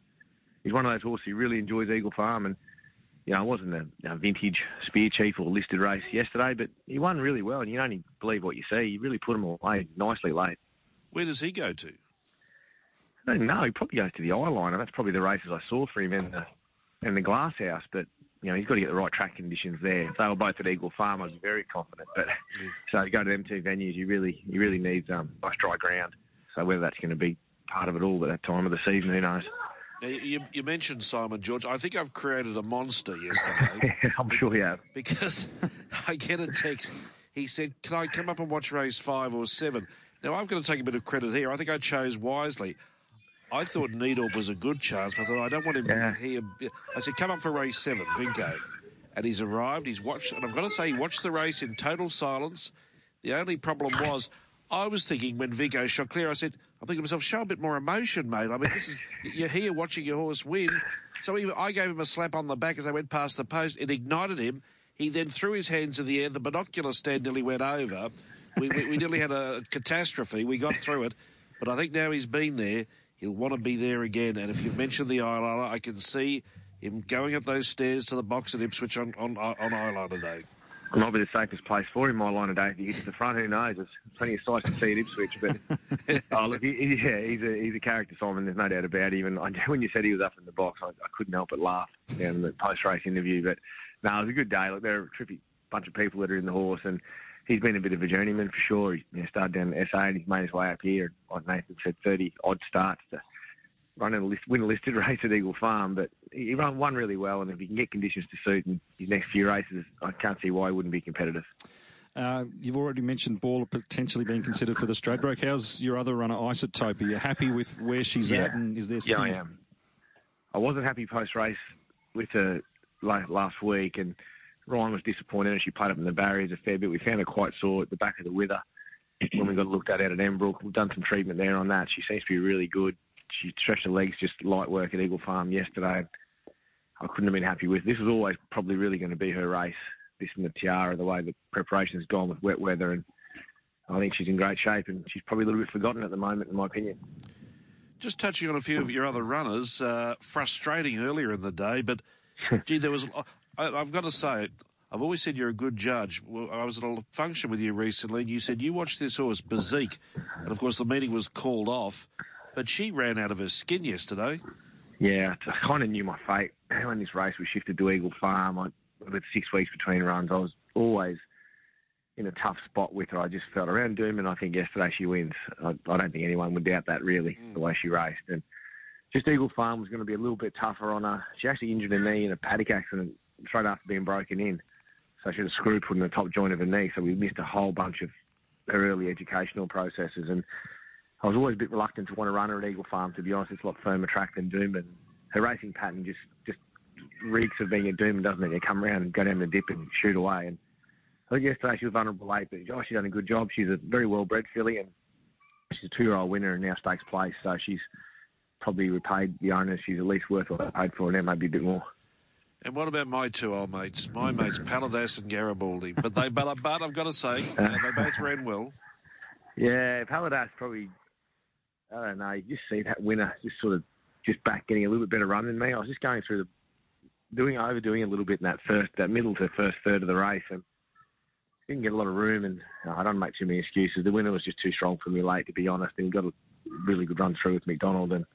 he's one of those horses who really enjoys Eagle Farm and you know, it wasn't a, a vintage spear chief or listed race yesterday, but he won really well, and you only believe what you see. He really put him away nicely late. Where does he go to? I don't know. He probably goes to the Eye Liner. That's probably the races I saw for him in the in the glass house. But you know, he's got to get the right track conditions there. They were both at Eagle Farm, I was very confident. But so to go to them two venues, you really you really need um, nice dry ground. So whether that's going to be part of it all at that time of the season, who knows? Now, you, you mentioned Simon George. I think I've created a monster yesterday I'm sure you have. because I get a text. He said, Can I come up and watch race five or seven? Now, I've got to take a bit of credit here. I think I chose wisely. I thought Needle was a good chance, but I thought I don't want him Yeah. here. I said, Come up for race seven, Vinco. And he's arrived, he's watched, and I've got to say, he watched the race in total silence. The only problem was, I was thinking when Vinco shot clear, I said, I'm thinking to myself, show a bit more emotion, mate. I mean, this is you're here watching your horse win. So even, I gave him a slap on the back as they went past the post. It ignited him. He then threw his hands in the air. The binocular stand nearly went over. We, we, we nearly had a catastrophe. We got through it. But I think now he's been there, he'll want to be there again. And if you've mentioned the Eye Liner, I can see him going up those stairs to the box at Ipswich on, on, on Eye Liner day. It might be the safest place for him, my line of day. If he gets to the front, who knows? There's plenty of sights to see at Ipswich. But oh, look, he, he, yeah, he's a he's a character, Simon. There's no doubt about it. Even I, when you said he was up in the box, I, I couldn't help but laugh down in the post race interview. But no, it was a good day. Look, there are a terrific bunch of people that are in the horse, and he's been a bit of a journeyman for sure. He you know, started down in SA and he's made his way up here. Like Nathan said, 30 odd starts to run a list, win a listed race at Eagle Farm, but he run one really well. And if he can get conditions to suit in his next few races, I can't see why he wouldn't be competitive. Uh, you've already mentioned Ball potentially being considered for the Stradbroke. How's your other runner, Isotope? Are you happy with where she's yeah. at? And is there yeah, things... I am. I wasn't happy post race with her last week, and Ryan was disappointed and she played up in the barriers a fair bit. We found her quite sore at the back of the wither when we got looked at out at Embrook. We've done some treatment there on that. She seems to be really good. She stretched her legs just light work at Eagle Farm yesterday. I couldn't have been happy with. This was always probably really going to be her race. This and the Tiara, the way the preparation's gone with wet weather, and I think she's in great shape. And she's probably a little bit forgotten at the moment, in my opinion. Just touching on a few of your other runners, uh, frustrating earlier in the day, but gee, there was. I, have got to say, I've always said you're a good judge. Well, I was at a function with you recently, and you said you watched this horse, Bezique, and of course the meeting was called off, but she ran out of her skin yesterday. Yeah, I kind of knew my fate when this race was shifted to Eagle Farm. I, with six weeks between runs, I was always in a tough spot with her. I just felt around Doom, and I think yesterday she wins. I, I don't think anyone would doubt that really, mm. the way she raced. And just Eagle Farm was going to be a little bit tougher on her. She actually injured her knee in a paddock accident straight after being broken in. So she had a screw put in the top joint of her knee. So we missed a whole bunch of her early educational processes. And I was always a bit reluctant to want to run her at Eagle Farm, to be honest. It's a lot firmer track than Doomben. Her racing pattern just, just reeks of being a Doomben, doesn't it? You come around and go down the dip and shoot away. And I think yesterday she was vulnerable late, but oh, she's done a good job. She's a very well-bred filly and she's a two-year-old winner and now stakes place. So she's probably repaid the owner. She's at least worth what I paid for, and maybe a bit more. And what about my two old mates? My mates Paladas and Garibaldi. But they, but, but I've got to say, uh, they both ran well. Yeah, Paladas probably. I don't know. You just see that winner just sort of just back getting a little bit better run than me. I was just going through the doing overdoing a little bit in that first that middle to first third of the race and didn't get a lot of room and I don't make too many excuses. The winner was just too strong for me late to be honest and got a really good run through with McDonald and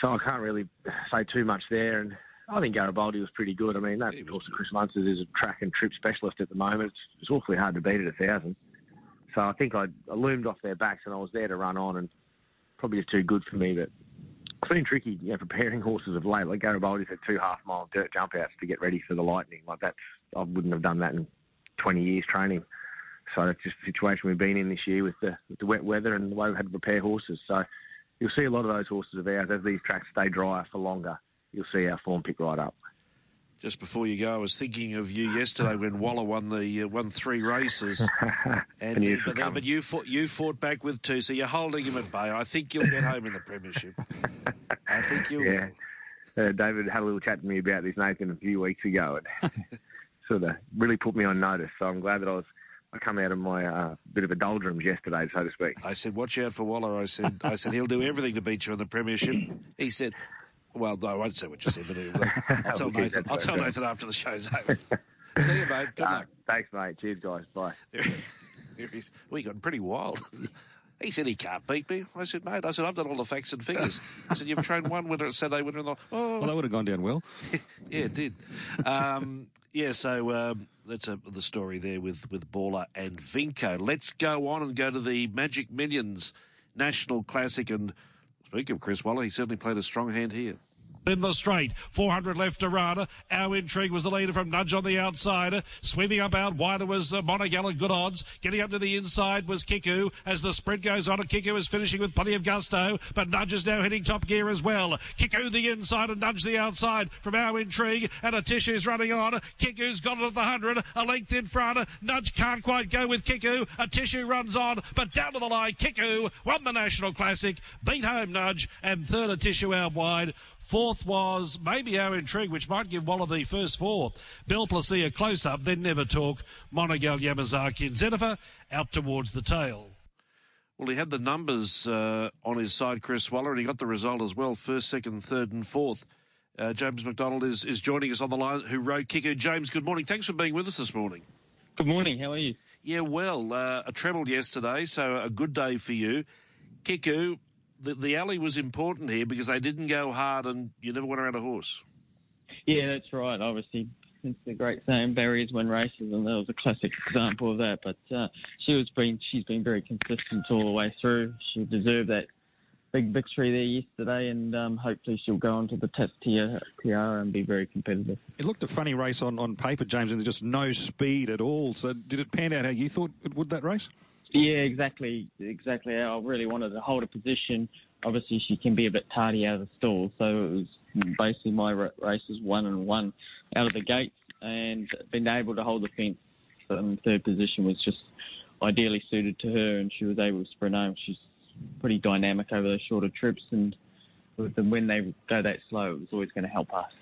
so I can't really say too much there and I think Garibaldi was pretty good. I mean, that, of course, Chris Munsters is a track and trip specialist at the moment. It's, it's awfully hard to beat at a thousand. So I think I, I loomed off their backs and I was there to run on and probably just too good for me. But it's been tricky, you know, preparing horses of late. Like Garibaldi's had two half mile dirt jump outs to get ready for the lightning. Like that's, I wouldn't have done that in 20 years training. So that's just the situation we've been in this year with the, with the wet weather and the way we've had to prepare horses. So you'll see a lot of those horses of ours as these tracks stay drier for longer you'll see our form pick right up. Just before you go, I was thinking of you yesterday when Waller won the uh, won three races, and, and but, then, but, you fought you fought back with two, so you're holding him at bay. I think you'll get home in the premiership. I think you yeah. Uh, David had a little chat to me about this Nathan a few weeks ago, and sort of really put me on notice. So I'm glad that I was I come out of my uh, bit of a doldrums yesterday, so to speak. I said, "Watch out for Waller." I said, "I said he'll do everything to beat you in the premiership." He said, well, no, I won't say what you said, but I'll tell Nathan. I'll tell Nathan after the show's over. See you, mate. Good uh, luck. Thanks, mate. Cheers, guys. Bye. there he's, we got pretty wild. He said he can't beat me. I said, mate, I said, I've done all the facts and figures. I said, you've trained one winner, at Saturday winner. And the, oh. Well, that would have gone down well. yeah, it did. Um, yeah, so um, that's a, the story there with, with Baller and Vinco. Let's go on and go to the Magic Millions National Classic. And speaking of Chris Waller, he certainly played a strong hand here. In the straight. 400 left to Rana. Our intrigue was the leader from Nudge on the outside. Sweeping up out wider was uh, Monagal good odds. Getting up to the inside was Kiku. As the sprint goes on, Kiku is finishing with plenty of gusto, but Nudge is now hitting top gear as well. Kiku the inside and Nudge the outside from our intrigue. And a tissue's running on. Kiku's got it at the 100. A length in front. Nudge can't quite go with Kiku. A tissue runs on, but down to the line, Kiku won the National Classic, beat home Nudge, and third a tissue out wide. Fourth was maybe our intrigue, which might give Waller the first four. Bill Placia close up, then never talk. Monagal Yamazaki and Zenifer out towards the tail. Well, he had the numbers uh, on his side, Chris Waller, and he got the result as well first, second, third, and fourth. Uh, James McDonald is, is joining us on the line, who rode Kiku. James, good morning. Thanks for being with us this morning. Good morning. How are you? Yeah, well, uh, a treble yesterday, so a good day for you. Kiku, the, the alley was important here because they didn't go hard and you never went around a horse. Yeah, that's right. Obviously, since the great saying barriers win races, and that was a classic example of that. But uh, she was been she's been very consistent all the way through. She deserved that big victory there yesterday, and um, hopefully she'll go on to the test tiara and be very competitive. It looked a funny race on, on paper, James, and there's just no speed at all. So did it pan out how you thought it would that race? Yeah, exactly, exactly. I really wanted to hold a position. Obviously, she can be a bit tardy out of the stall, so it was basically my race was one and one out of the gates, and being able to hold the fence in third position was just ideally suited to her, and she was able to sprint home. She's pretty dynamic over those shorter trips, and when they go that slow, it was always going to help us.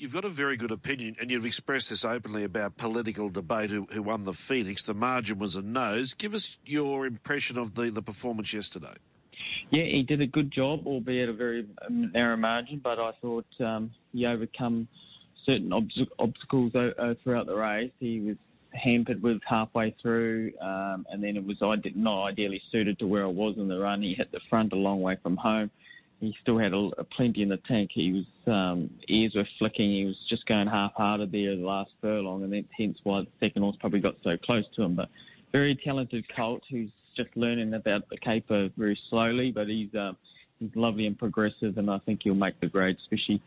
You've got a very good opinion, and you've expressed this openly about political debate who, who won the Phoenix. The margin was a nose. Give us your impression of the, the performance yesterday. Yeah, he did a good job, albeit a very narrow margin, but I thought um, he overcome certain ob- obstacles uh, throughout the race. He was hampered with halfway through, um, and then it was not ideally suited to where it was in the run. He hit the front a long way from home he still had a, a plenty in the tank. He was um, ears were flicking. He was just going half-hearted there the last furlong, and then hence why the second horse probably got so close to him. But very talented colt who's just learning about the caper very slowly, but he's um, he's lovely and progressive, and I think he'll make the grade. Especially,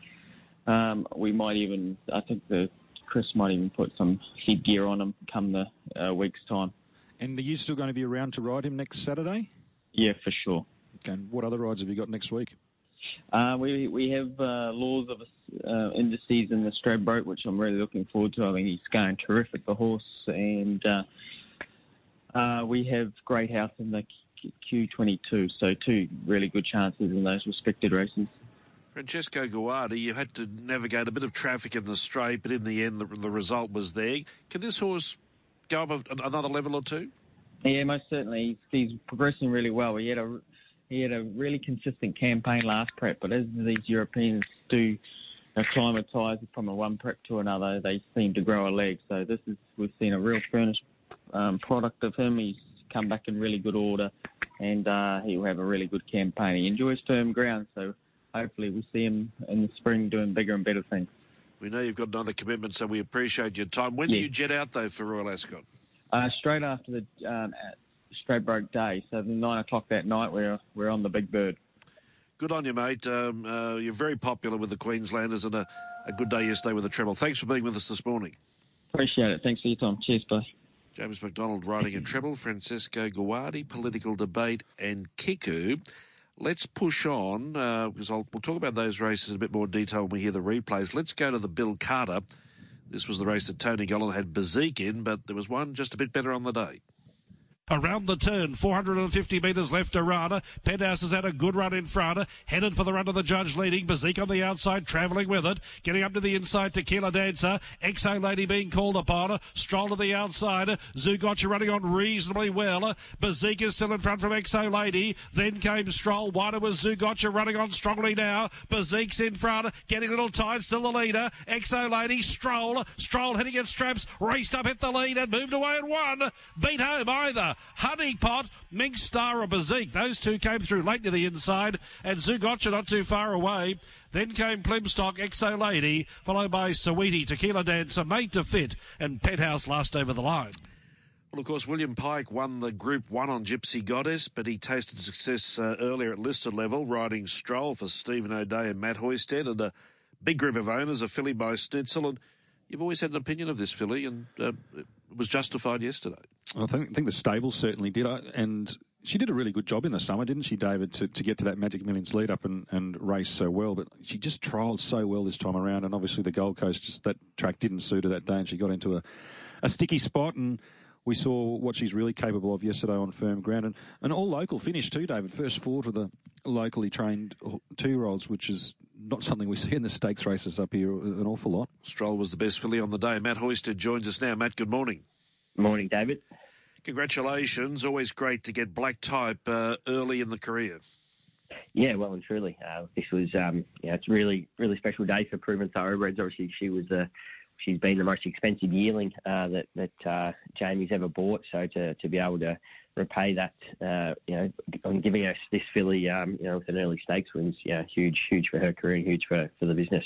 um, we might even I think the Chris might even put some headgear on him come the uh, week's time. And are you still going to be around to ride him next Saturday? Yeah, for sure. Okay. And what other rides have you got next week? Uh, we we have uh, Laws of uh, Indices in the Stradbroke, which I'm really looking forward to. I think he's going terrific, the horse, and uh, uh, we have Great House in the Q22. So two really good chances in those respected races. Francesco Guardi, you had to navigate a bit of traffic in the straight, but in the end, the, the result was there. Can this horse go up another level or two? Yeah, most certainly. He's, he's progressing really well. He had a he had a really consistent campaign last prep, but as these Europeans do acclimatise from a one prep to another, they seem to grow a leg. So this is we've seen a real furnished um, product of him. He's come back in really good order, and uh, he'll have a really good campaign. He enjoys firm ground, so hopefully we see him in the spring doing bigger and better things. We know you've got another commitment, so we appreciate your time. When yeah. do you jet out though for Royal Ascot? Uh, straight after the um, Stradbroke Day. So nine o'clock that night, we're we're on the Big Bird. Good on you, mate. Um, uh, you're very popular with the Queenslanders, and a, a good day yesterday with the treble. Thanks for being with us this morning. Appreciate it. Thanks for your time. Cheers, bye. James McDonald riding a treble, Francesco Guardi, political debate, and Kiku. Let's push on uh, because I'll, we'll talk about those races in a bit more detail when we hear the replays. Let's go to the Bill Carter. This was the race that Tony Gollan had Bezique in, but there was one just a bit better on the day. Around the turn, 450 metres left to Rana. Penthouse has had a good run in front. Headed for the run of the judge leading. Bezique on the outside, travelling with it. Getting up to the inside, Tequila Dancer. Exo Lady being called upon. Stroll to the outside. Zugocha running on reasonably well. Bezique is still in front from Exo Lady. Then came Stroll. Wider was Zugocha running on strongly now. Bezique's in front. Getting a little tight. Still the leader. Exo Lady. Stroll. Stroll hitting at straps. Raced up, hit the lead and moved away and won. Beat home either. Honeypot, Mink Star, or Bezique. Those two came through late to the inside, and Zugotcha not too far away. Then came Plimstock, Exo Lady, followed by Saweetie, Tequila Dancer, Made to Fit, and Penthouse last over the line. Well, of course, William Pike won the Group 1 on Gypsy Goddess, but he tasted success uh, earlier at listed level, riding Stroll for Stephen O'Dea and Matt Hoysted, and a big group of owners, a filly by Snitzel. And you've always had an opinion of this filly, and uh, it was justified yesterday. I think, I think the stable certainly did, and she did a really good job in the summer, didn't she, David, to, to get to that Magic Millions lead up and, and race so well. But she just trialled so well this time around, and obviously the Gold Coast, just that track didn't suit her that day, and she got into a, a sticky spot and we saw what she's really capable of yesterday on firm ground. And an all local finish, too, David. First four to the locally trained two year olds, which is not something we see in the stakes races up here an awful lot. Stroll was the best filly on the day. Matt Hoysted joins us now. Matt, good morning. Morning, David. Congratulations. Always great to get black type uh, early in the career. Yeah, well and truly. Uh, this was, um, yeah, it's really, really special day for Proven Thoroughbreds. Obviously, she was the she's been the most expensive yearling uh, that that uh, Jamie's ever bought. So to, to be able to repay that, uh, you know, on giving us this filly, um, you know, with an early stakes wins, yeah, huge, huge for her career and huge for for the business.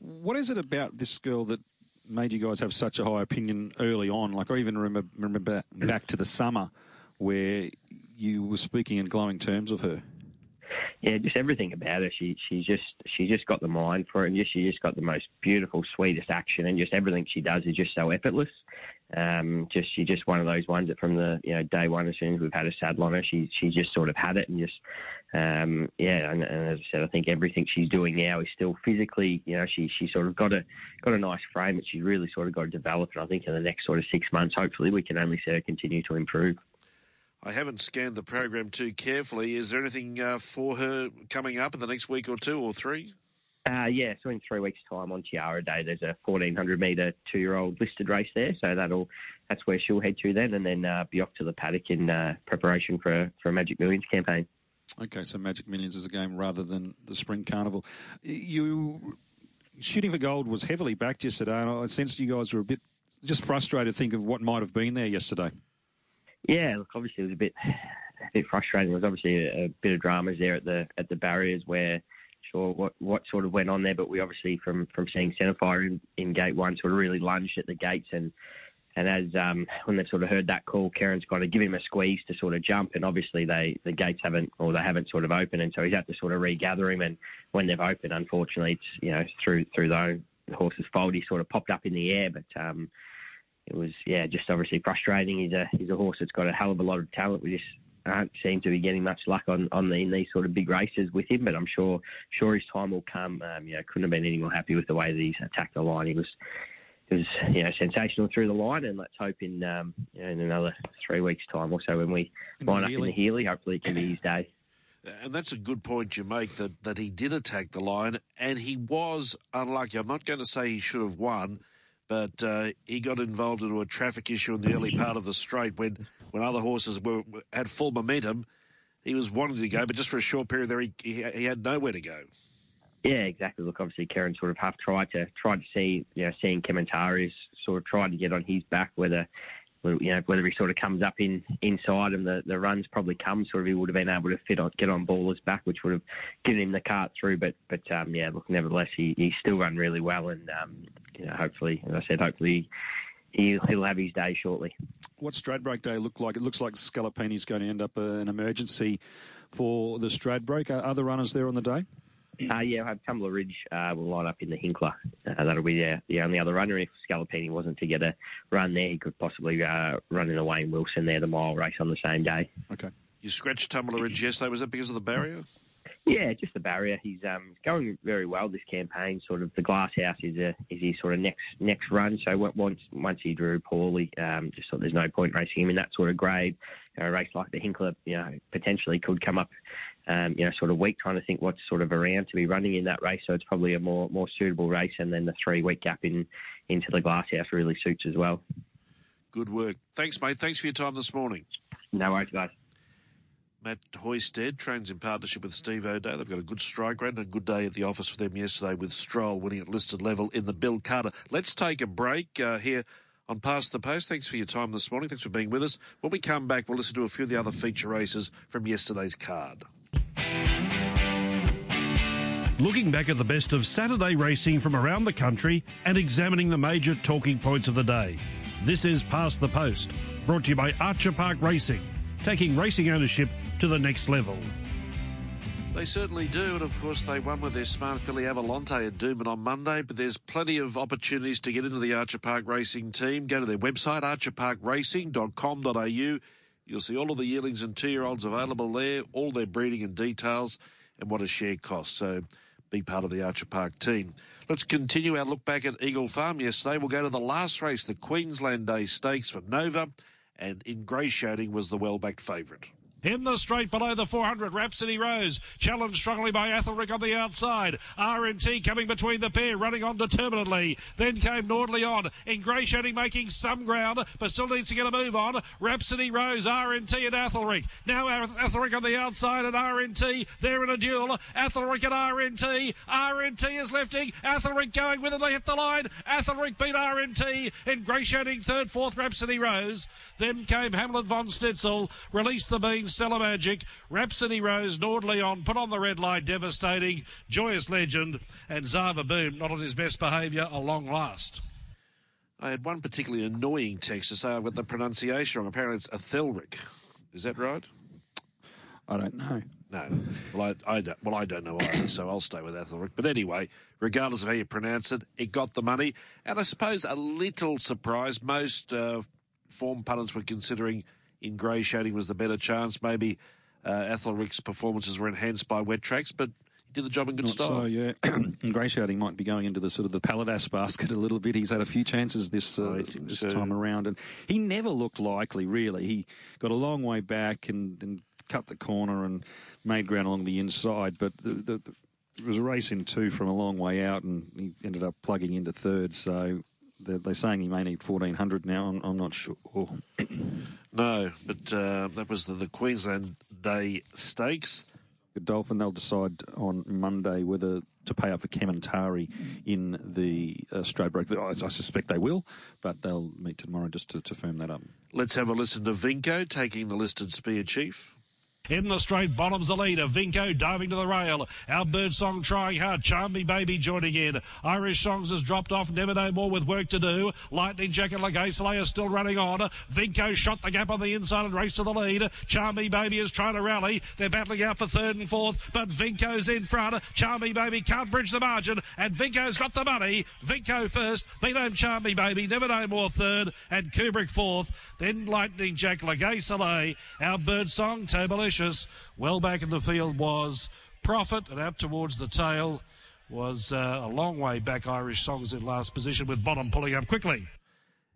What is it about this girl that made you guys have such a high opinion early on? Like I even remember remember back to the summer where you were speaking in glowing terms of her yeah, just everything about her. She she's just she's just got the mind for it, and just she just got the most beautiful, sweetest action, and just everything she does is just so effortless. Um, just she's just one of those ones that from the you know day one, as soon as we've had a saddle on her, she she's just sort of had it, and just um, yeah, and, and, as I said, I think everything she's doing now is still physically, you know, she she sort of got a got a nice frame that she's really sort of got to develop, and I think in the next sort of six months, hopefully, we can only see her continue to improve. I haven't scanned the program too carefully. Is there anything uh, for her coming up in the next week or two or three? Uh, yeah, so in three weeks' time on Tiara Day, there's a 1400 metre two-year-old listed race there, so that'll that's where she'll head to then, and then uh, be off to the paddock in uh, preparation for for a Magic Millions campaign. Okay, so Magic Millions is a game rather than the Spring Carnival. You shooting for gold was heavily backed yesterday, and I sensed you guys were a bit just frustrated. Think of what might have been there yesterday. Yeah, look, obviously it was a bit a bit frustrating. There was obviously a, a bit of dramas there at the at the barriers where sure what what sort of went on there, but we obviously from from seeing Centerfire in, in gate one sort of really lunged at the gates and and as um, when they've sort of heard that call, Kerrin's got to give him a squeeze to sort of jump, and obviously they the gates haven't or they haven't sort of opened, and so he's had to sort of regather him. And when they've opened, unfortunately, it's you know through through the horse's fold, he sort of popped up in the air, but um, it was yeah, just obviously frustrating. He's a he's a horse that's got a hell of a lot of talent. We just aren't seem to be getting much luck on on the, in these sort of big races with him. But I'm sure sure his time will come. Um, you know, couldn't have been any more happy with the way that he's attacked the line. He was it was you know sensational through the line, and let's hope in um, you know, in another three weeks' time or so when we in line up in the Healy, hopefully it can be his day. And that's a good point you make that, that he did attack the line and he was unlucky. I'm not going to say he should have won, but uh, he got involved into a traffic issue in the early part of the straight when, when other horses were had full momentum. He was wanting to go, but just for a short period there, he, he, he had nowhere to go. Yeah, exactly. Look, obviously, Kerrin sort of half tried to tried to see, you know, seeing Kementari's sort of tried to get on his back, whether you know, whether he sort of comes up in inside and the, the runs probably come, sort of he would have been able to fit on, get on Baller's back, which would have given him the cart through. But but um, yeah, look, nevertheless, he, he still run really well, and um, you know, hopefully, as I said, hopefully he'll, he'll have his day shortly. What Stradbroke Day look like? It looks like Scalapini's going to end up uh, an emergency for the Stradbroke. Are other runners there on the day? Uh, yeah, I have Tumbler Ridge uh, will line up in the Hinkler. Uh, that'll be the, the only other runner. If Scalapini wasn't to get a run there, he could possibly uh, run in a Wayne Wilson there, the mile race on the same day. Okay. You scratched Tumbler Ridge yesterday. Was that because of the barrier? Yeah, just the barrier. He's um, going very well this campaign. Sort of the glass house is a is his sort of next next run. So once once he drew poorly, um, just thought there's no point racing him in that sort of grade. You know, a race like the Hinkler, you know, potentially could come up, um, you know, sort of week trying to think what's sort of around to be running in that race. So it's probably a more more suitable race, and then the three week gap in into the glass house really suits as well. Good work. Thanks, mate. Thanks for your time this morning. No worries, guys. Matt Hoysted trains in partnership with Steve O'Dea. They've got a good strike rate and a good day at the office for them yesterday with Stroll winning at listed level in the Bill Carter. Let's take a break uh, here on Past the Post. Thanks for your time this morning. Thanks for being with us. When we come back, we'll listen to a few of the other feature races from yesterday's card. Looking back at the best of Saturday racing from around the country and examining the major talking points of the day. This is Past the Post Brought to you by Archer Park Racing, taking racing ownership to the next level. They certainly do, and of course they won with their smart filly Avalante at Doomben on Monday. But there's plenty of opportunities to get into the Archer Park Racing team. Go to their website archerparkracing.com.au. You'll see all of the yearlings and two-year-olds available there, all their breeding and details, and what a share costs. So be part of the Archer Park team. Let's continue our look back at Eagle Farm yesterday. We'll go to the last race, the Queensland Day Stakes for Nova, and Ingratiating was the well-backed favourite. In the straight below the 400, Rhapsody Rose, challenged strongly by Athelric on the outside. RNT coming between the pair, running on determinedly. Then came Nordley on, ingratiating, making some ground, but still needs to get a move on. Rhapsody Rose, RNT and Athelric. Now Athelric on the outside and RNT. They're in a duel. Athelric and RNT. RNT is lifting. Athelric going with him. They hit the line. Athelric beat RNT. Ingratiating third, fourth, Rhapsody Rose. Then came Hamlet von Stitzel, released the beans. Stella Magic, Rhapsody Rose, Nordley on, put on the red light, devastating, Joyous Legend, and Zava Boom, not on his best behaviour, a long last. I had one particularly annoying text to say I've got the pronunciation wrong. Apparently it's Athelric. Is that right? I don't know. No. Well, I, I don't, well, I don't know either, so I'll stay with Athelric. But anyway, regardless of how you pronounce it, it got the money. And I suppose a little surprise. Most uh, form pundits were considering ingratiating was the better chance. Maybe uh, Athelric's performances were enhanced by wet tracks, but he did the job in good Not style. So, yeah. ingratiating might be going into the sort of the Paladas basket a little bit. He's had a few chances this uh, this so. time around, and he never looked likely. Really, he got a long way back and, and cut the corner and made ground along the inside, but the, the, the, it was a race in two from a long way out, and he ended up plugging into third. So they're, they're saying he may need fourteen hundred now. I'm, I'm not sure. No, but uh, that was the, the Queensland Day Stakes. Godolphin, they'll decide on Monday whether to pay up for Kementari in the uh, Stradbroke. I, I suspect they will, but they'll meet tomorrow just to, to firm that up. Let's have a listen to Vinco taking the listed spear chief. In the straight, bottom's the leader. Vinco diving to the rail. Our bird song trying hard. Charm Me Baby joining in. Irish Songs has dropped off. Never know more with work to do. Lightning Jacket Legacelay is still running on. Vinco shot the gap on the inside and raced to the lead. Charm Me Baby is trying to rally. They're battling out for third and fourth, but Vinco's in front. Charm Me Baby can't bridge the margin, and Vinco's got the money. Vinco first. Beat home Charm Me Baby. Never know more third, and Kubrick fourth. Then Lightning Jack Legacelay. Our bird song, Tobalicious. Well back in the field was Profit, and out towards the tail was uh, a long way back. Irish Songs in last position with Bottom pulling up quickly.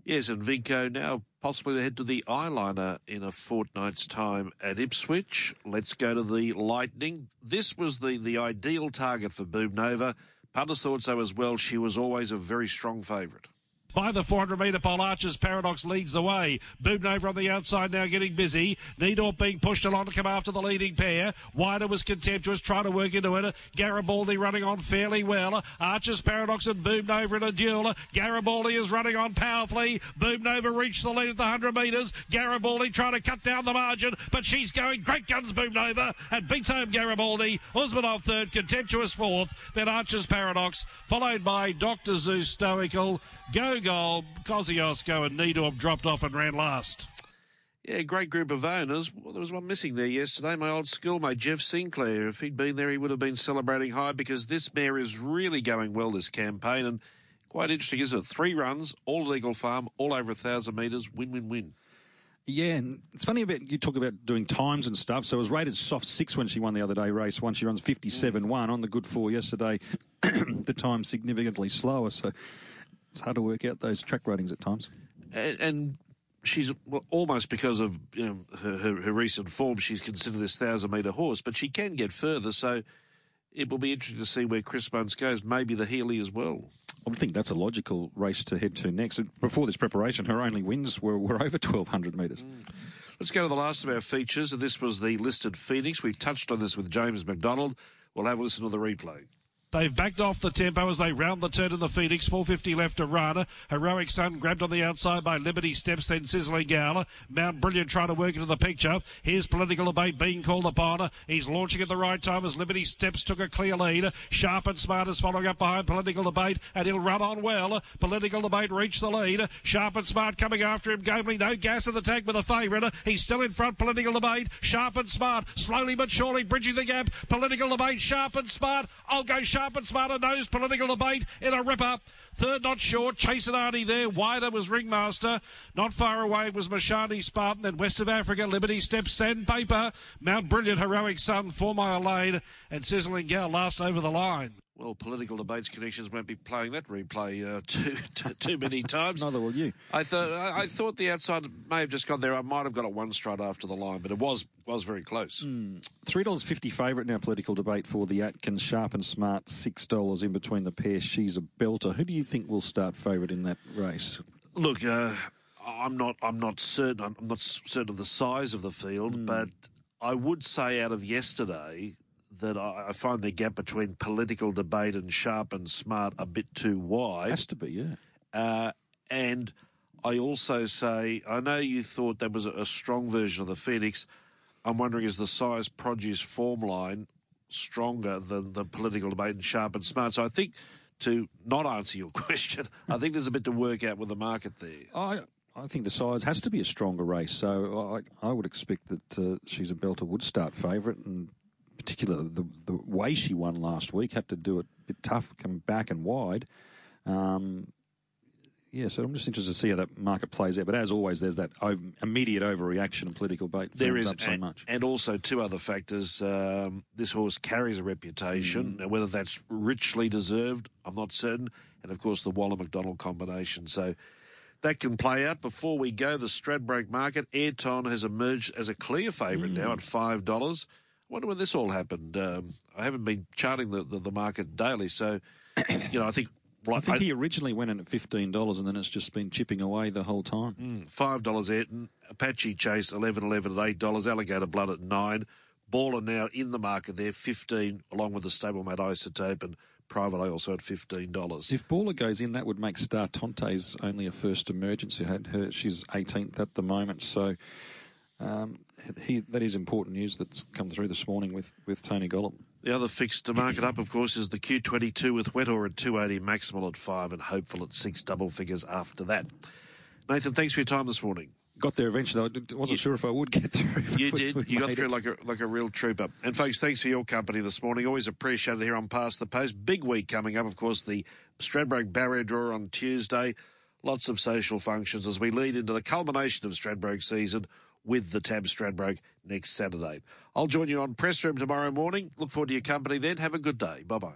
Yes, and Vinco now possibly to head to the Eye Liner in a fortnight's time at Ipswich. Let's go to the Lightning. This was the, the ideal target for Boom Nova. Punters thought so as well. She was always a very strong favourite. By the 400 metre pole, Archer's Paradox leads the way. Boom Nova on the outside now getting busy. Needorp being pushed along to come after the leading pair. Wider was contemptuous, trying to work into it. Garibaldi running on fairly well. Archer's Paradox and Boom Nova in a duel. Garibaldi is running on powerfully. Boom Nova reached the lead at the 100 metres. Garibaldi trying to cut down the margin, but she's going great guns Boom Nova and beats home Garibaldi. Usmanov third, contemptuous fourth. Then Archer's Paradox, followed by Dr. Zeus Stoical. Go goal. Kosciuszko and Needorp dropped off and ran last. Yeah, great group of owners. Well, there was one missing there yesterday. My old schoolmate, Jeff Sinclair. If he'd been there, he would have been celebrating high because this mare is really going well this campaign. And quite interesting, isn't it? Three runs, all at Eagle Farm, all over a thousand metres, win, win, win. Yeah, and it's funny about you talk about doing times and stuff. So it was rated soft six when she won the other day race one. She runs 57 1 on the good four yesterday. the time significantly slower. So it's hard to work out those track ratings at times. And, and she's well, almost because of you know, her, her, her, recent form, she's considered this thousand metre horse, but she can get further. So it will be interesting to see where Chris Munce goes. Maybe the Healy as well. I would think that's a logical race to head to next. Before this preparation, her only wins were, were over 1,200 metres. Mm. Let's go to the last of our features, and this was the listed Phoenix. We touched on this with James McDonald. We'll have a listen to the replay. They've backed off the tempo as they round the turn in the Phoenix. 450 left to Rana. Heroic Sun grabbed on the outside by Liberty Steps, then Sizzling Gala. Mount Brilliant trying to work into the picture. Here's Political Debate being called upon. He's launching at the right time as Liberty Steps took a clear lead. Sharp and Smart is following up behind Political Debate, and he'll run on well. Political Debate reached the lead. Sharp and Smart coming after him. Gamely, no gas in the tank with a favourite. He's still in front. Political Debate, Sharp and Smart, slowly but surely bridging the gap. Political Debate, Sharp and Smart. I'll go Sharp and Smart. knows. Political Debate in a ripper. Third not short. Chasing Arnie there. Wider was Ringmaster. Not far away was Mashani Spartan. Then West of Africa, Liberty Steps, Sandpaper. Mount Brilliant, Heroic Sun, Four Mile Lane, and Sizzling Gal last over the line. Well, political debates connections won't be playing that replay uh, too, too too many times. Neither will you. I thought I, I thought the outside may have just gone there. I might have got it one straight after the line, but it was was very close. Mm. Three dollars fifty favourite now. Political debate for the Atkins Sharp and Smart. Six dollars in between the pair. She's a belter. Who do you think will start favourite in that race? Look, uh, I'm not I'm not certain I'm not certain of the size of the field, Mm. but I would say out of yesterday that I, I find the gap between political debate and sharp and smart a bit too wide. Has to be, yeah. Uh, and I also say, I know you thought that was a, a strong version of the Phoenix. I'm wondering, is the size produce form line stronger than the political debate and sharp and smart? So I think to not answer your question, I think there's a bit to work out with the market there. I I think the size has to be a stronger race. So I I would expect that uh, she's a belter would start favourite, and particularly the the way she won last week had to do it a bit tough, come back and wide. Um, yeah, so I'm just interested to see how that market plays out. But as always, there's that ov- immediate overreaction and political bait There is up so and, much. and also two other factors. Um, this horse carries a Mm. reputation, and whether that's richly deserved, I'm not certain. And of course, the Waller McDonald combination. So that can play out. Before we go, the Stradbroke market, Ayrton has emerged as a clear favourite Mm. now at five dollars. I wonder when this all happened. Um, I haven't been charting the, the, the market daily, so you know I think. I think he originally went in at fifteen dollars, and then it's just been chipping away the whole time. Mm, Five dollars Ayrton, Apache Chase eleven eleven at eight dollars, Alligator Blood at nine, Baller now in the market there fifteen, along with the stablemate Isotope and Private Eye also at fifteen dollars. If Baller goes in, that would make Star Tonte's only a first emergence. Who had her, she's 18th at the moment, so um, he, that is important news that's come through this morning with, with Tony Gollan. The other fix to market up, of course, is the Q22 with Wetor at two eighty, Maximal at five, and Hopeful at six double figures after that. Nathan, thanks for your time this morning. Got there eventually. I wasn't sure if I would get through. You did. You got through it. like a like a real trooper. And folks, thanks for your company this morning. Always appreciate it here on Past the Post. Big week coming up, of course, the Stradbroke Barrier Draw on Tuesday. Lots of social functions as we lead into the culmination of Stradbroke season with the Tab Stradbroke next Saturday. I'll join you on Press Room tomorrow morning. Look forward to your company then. Have a good day. Bye bye.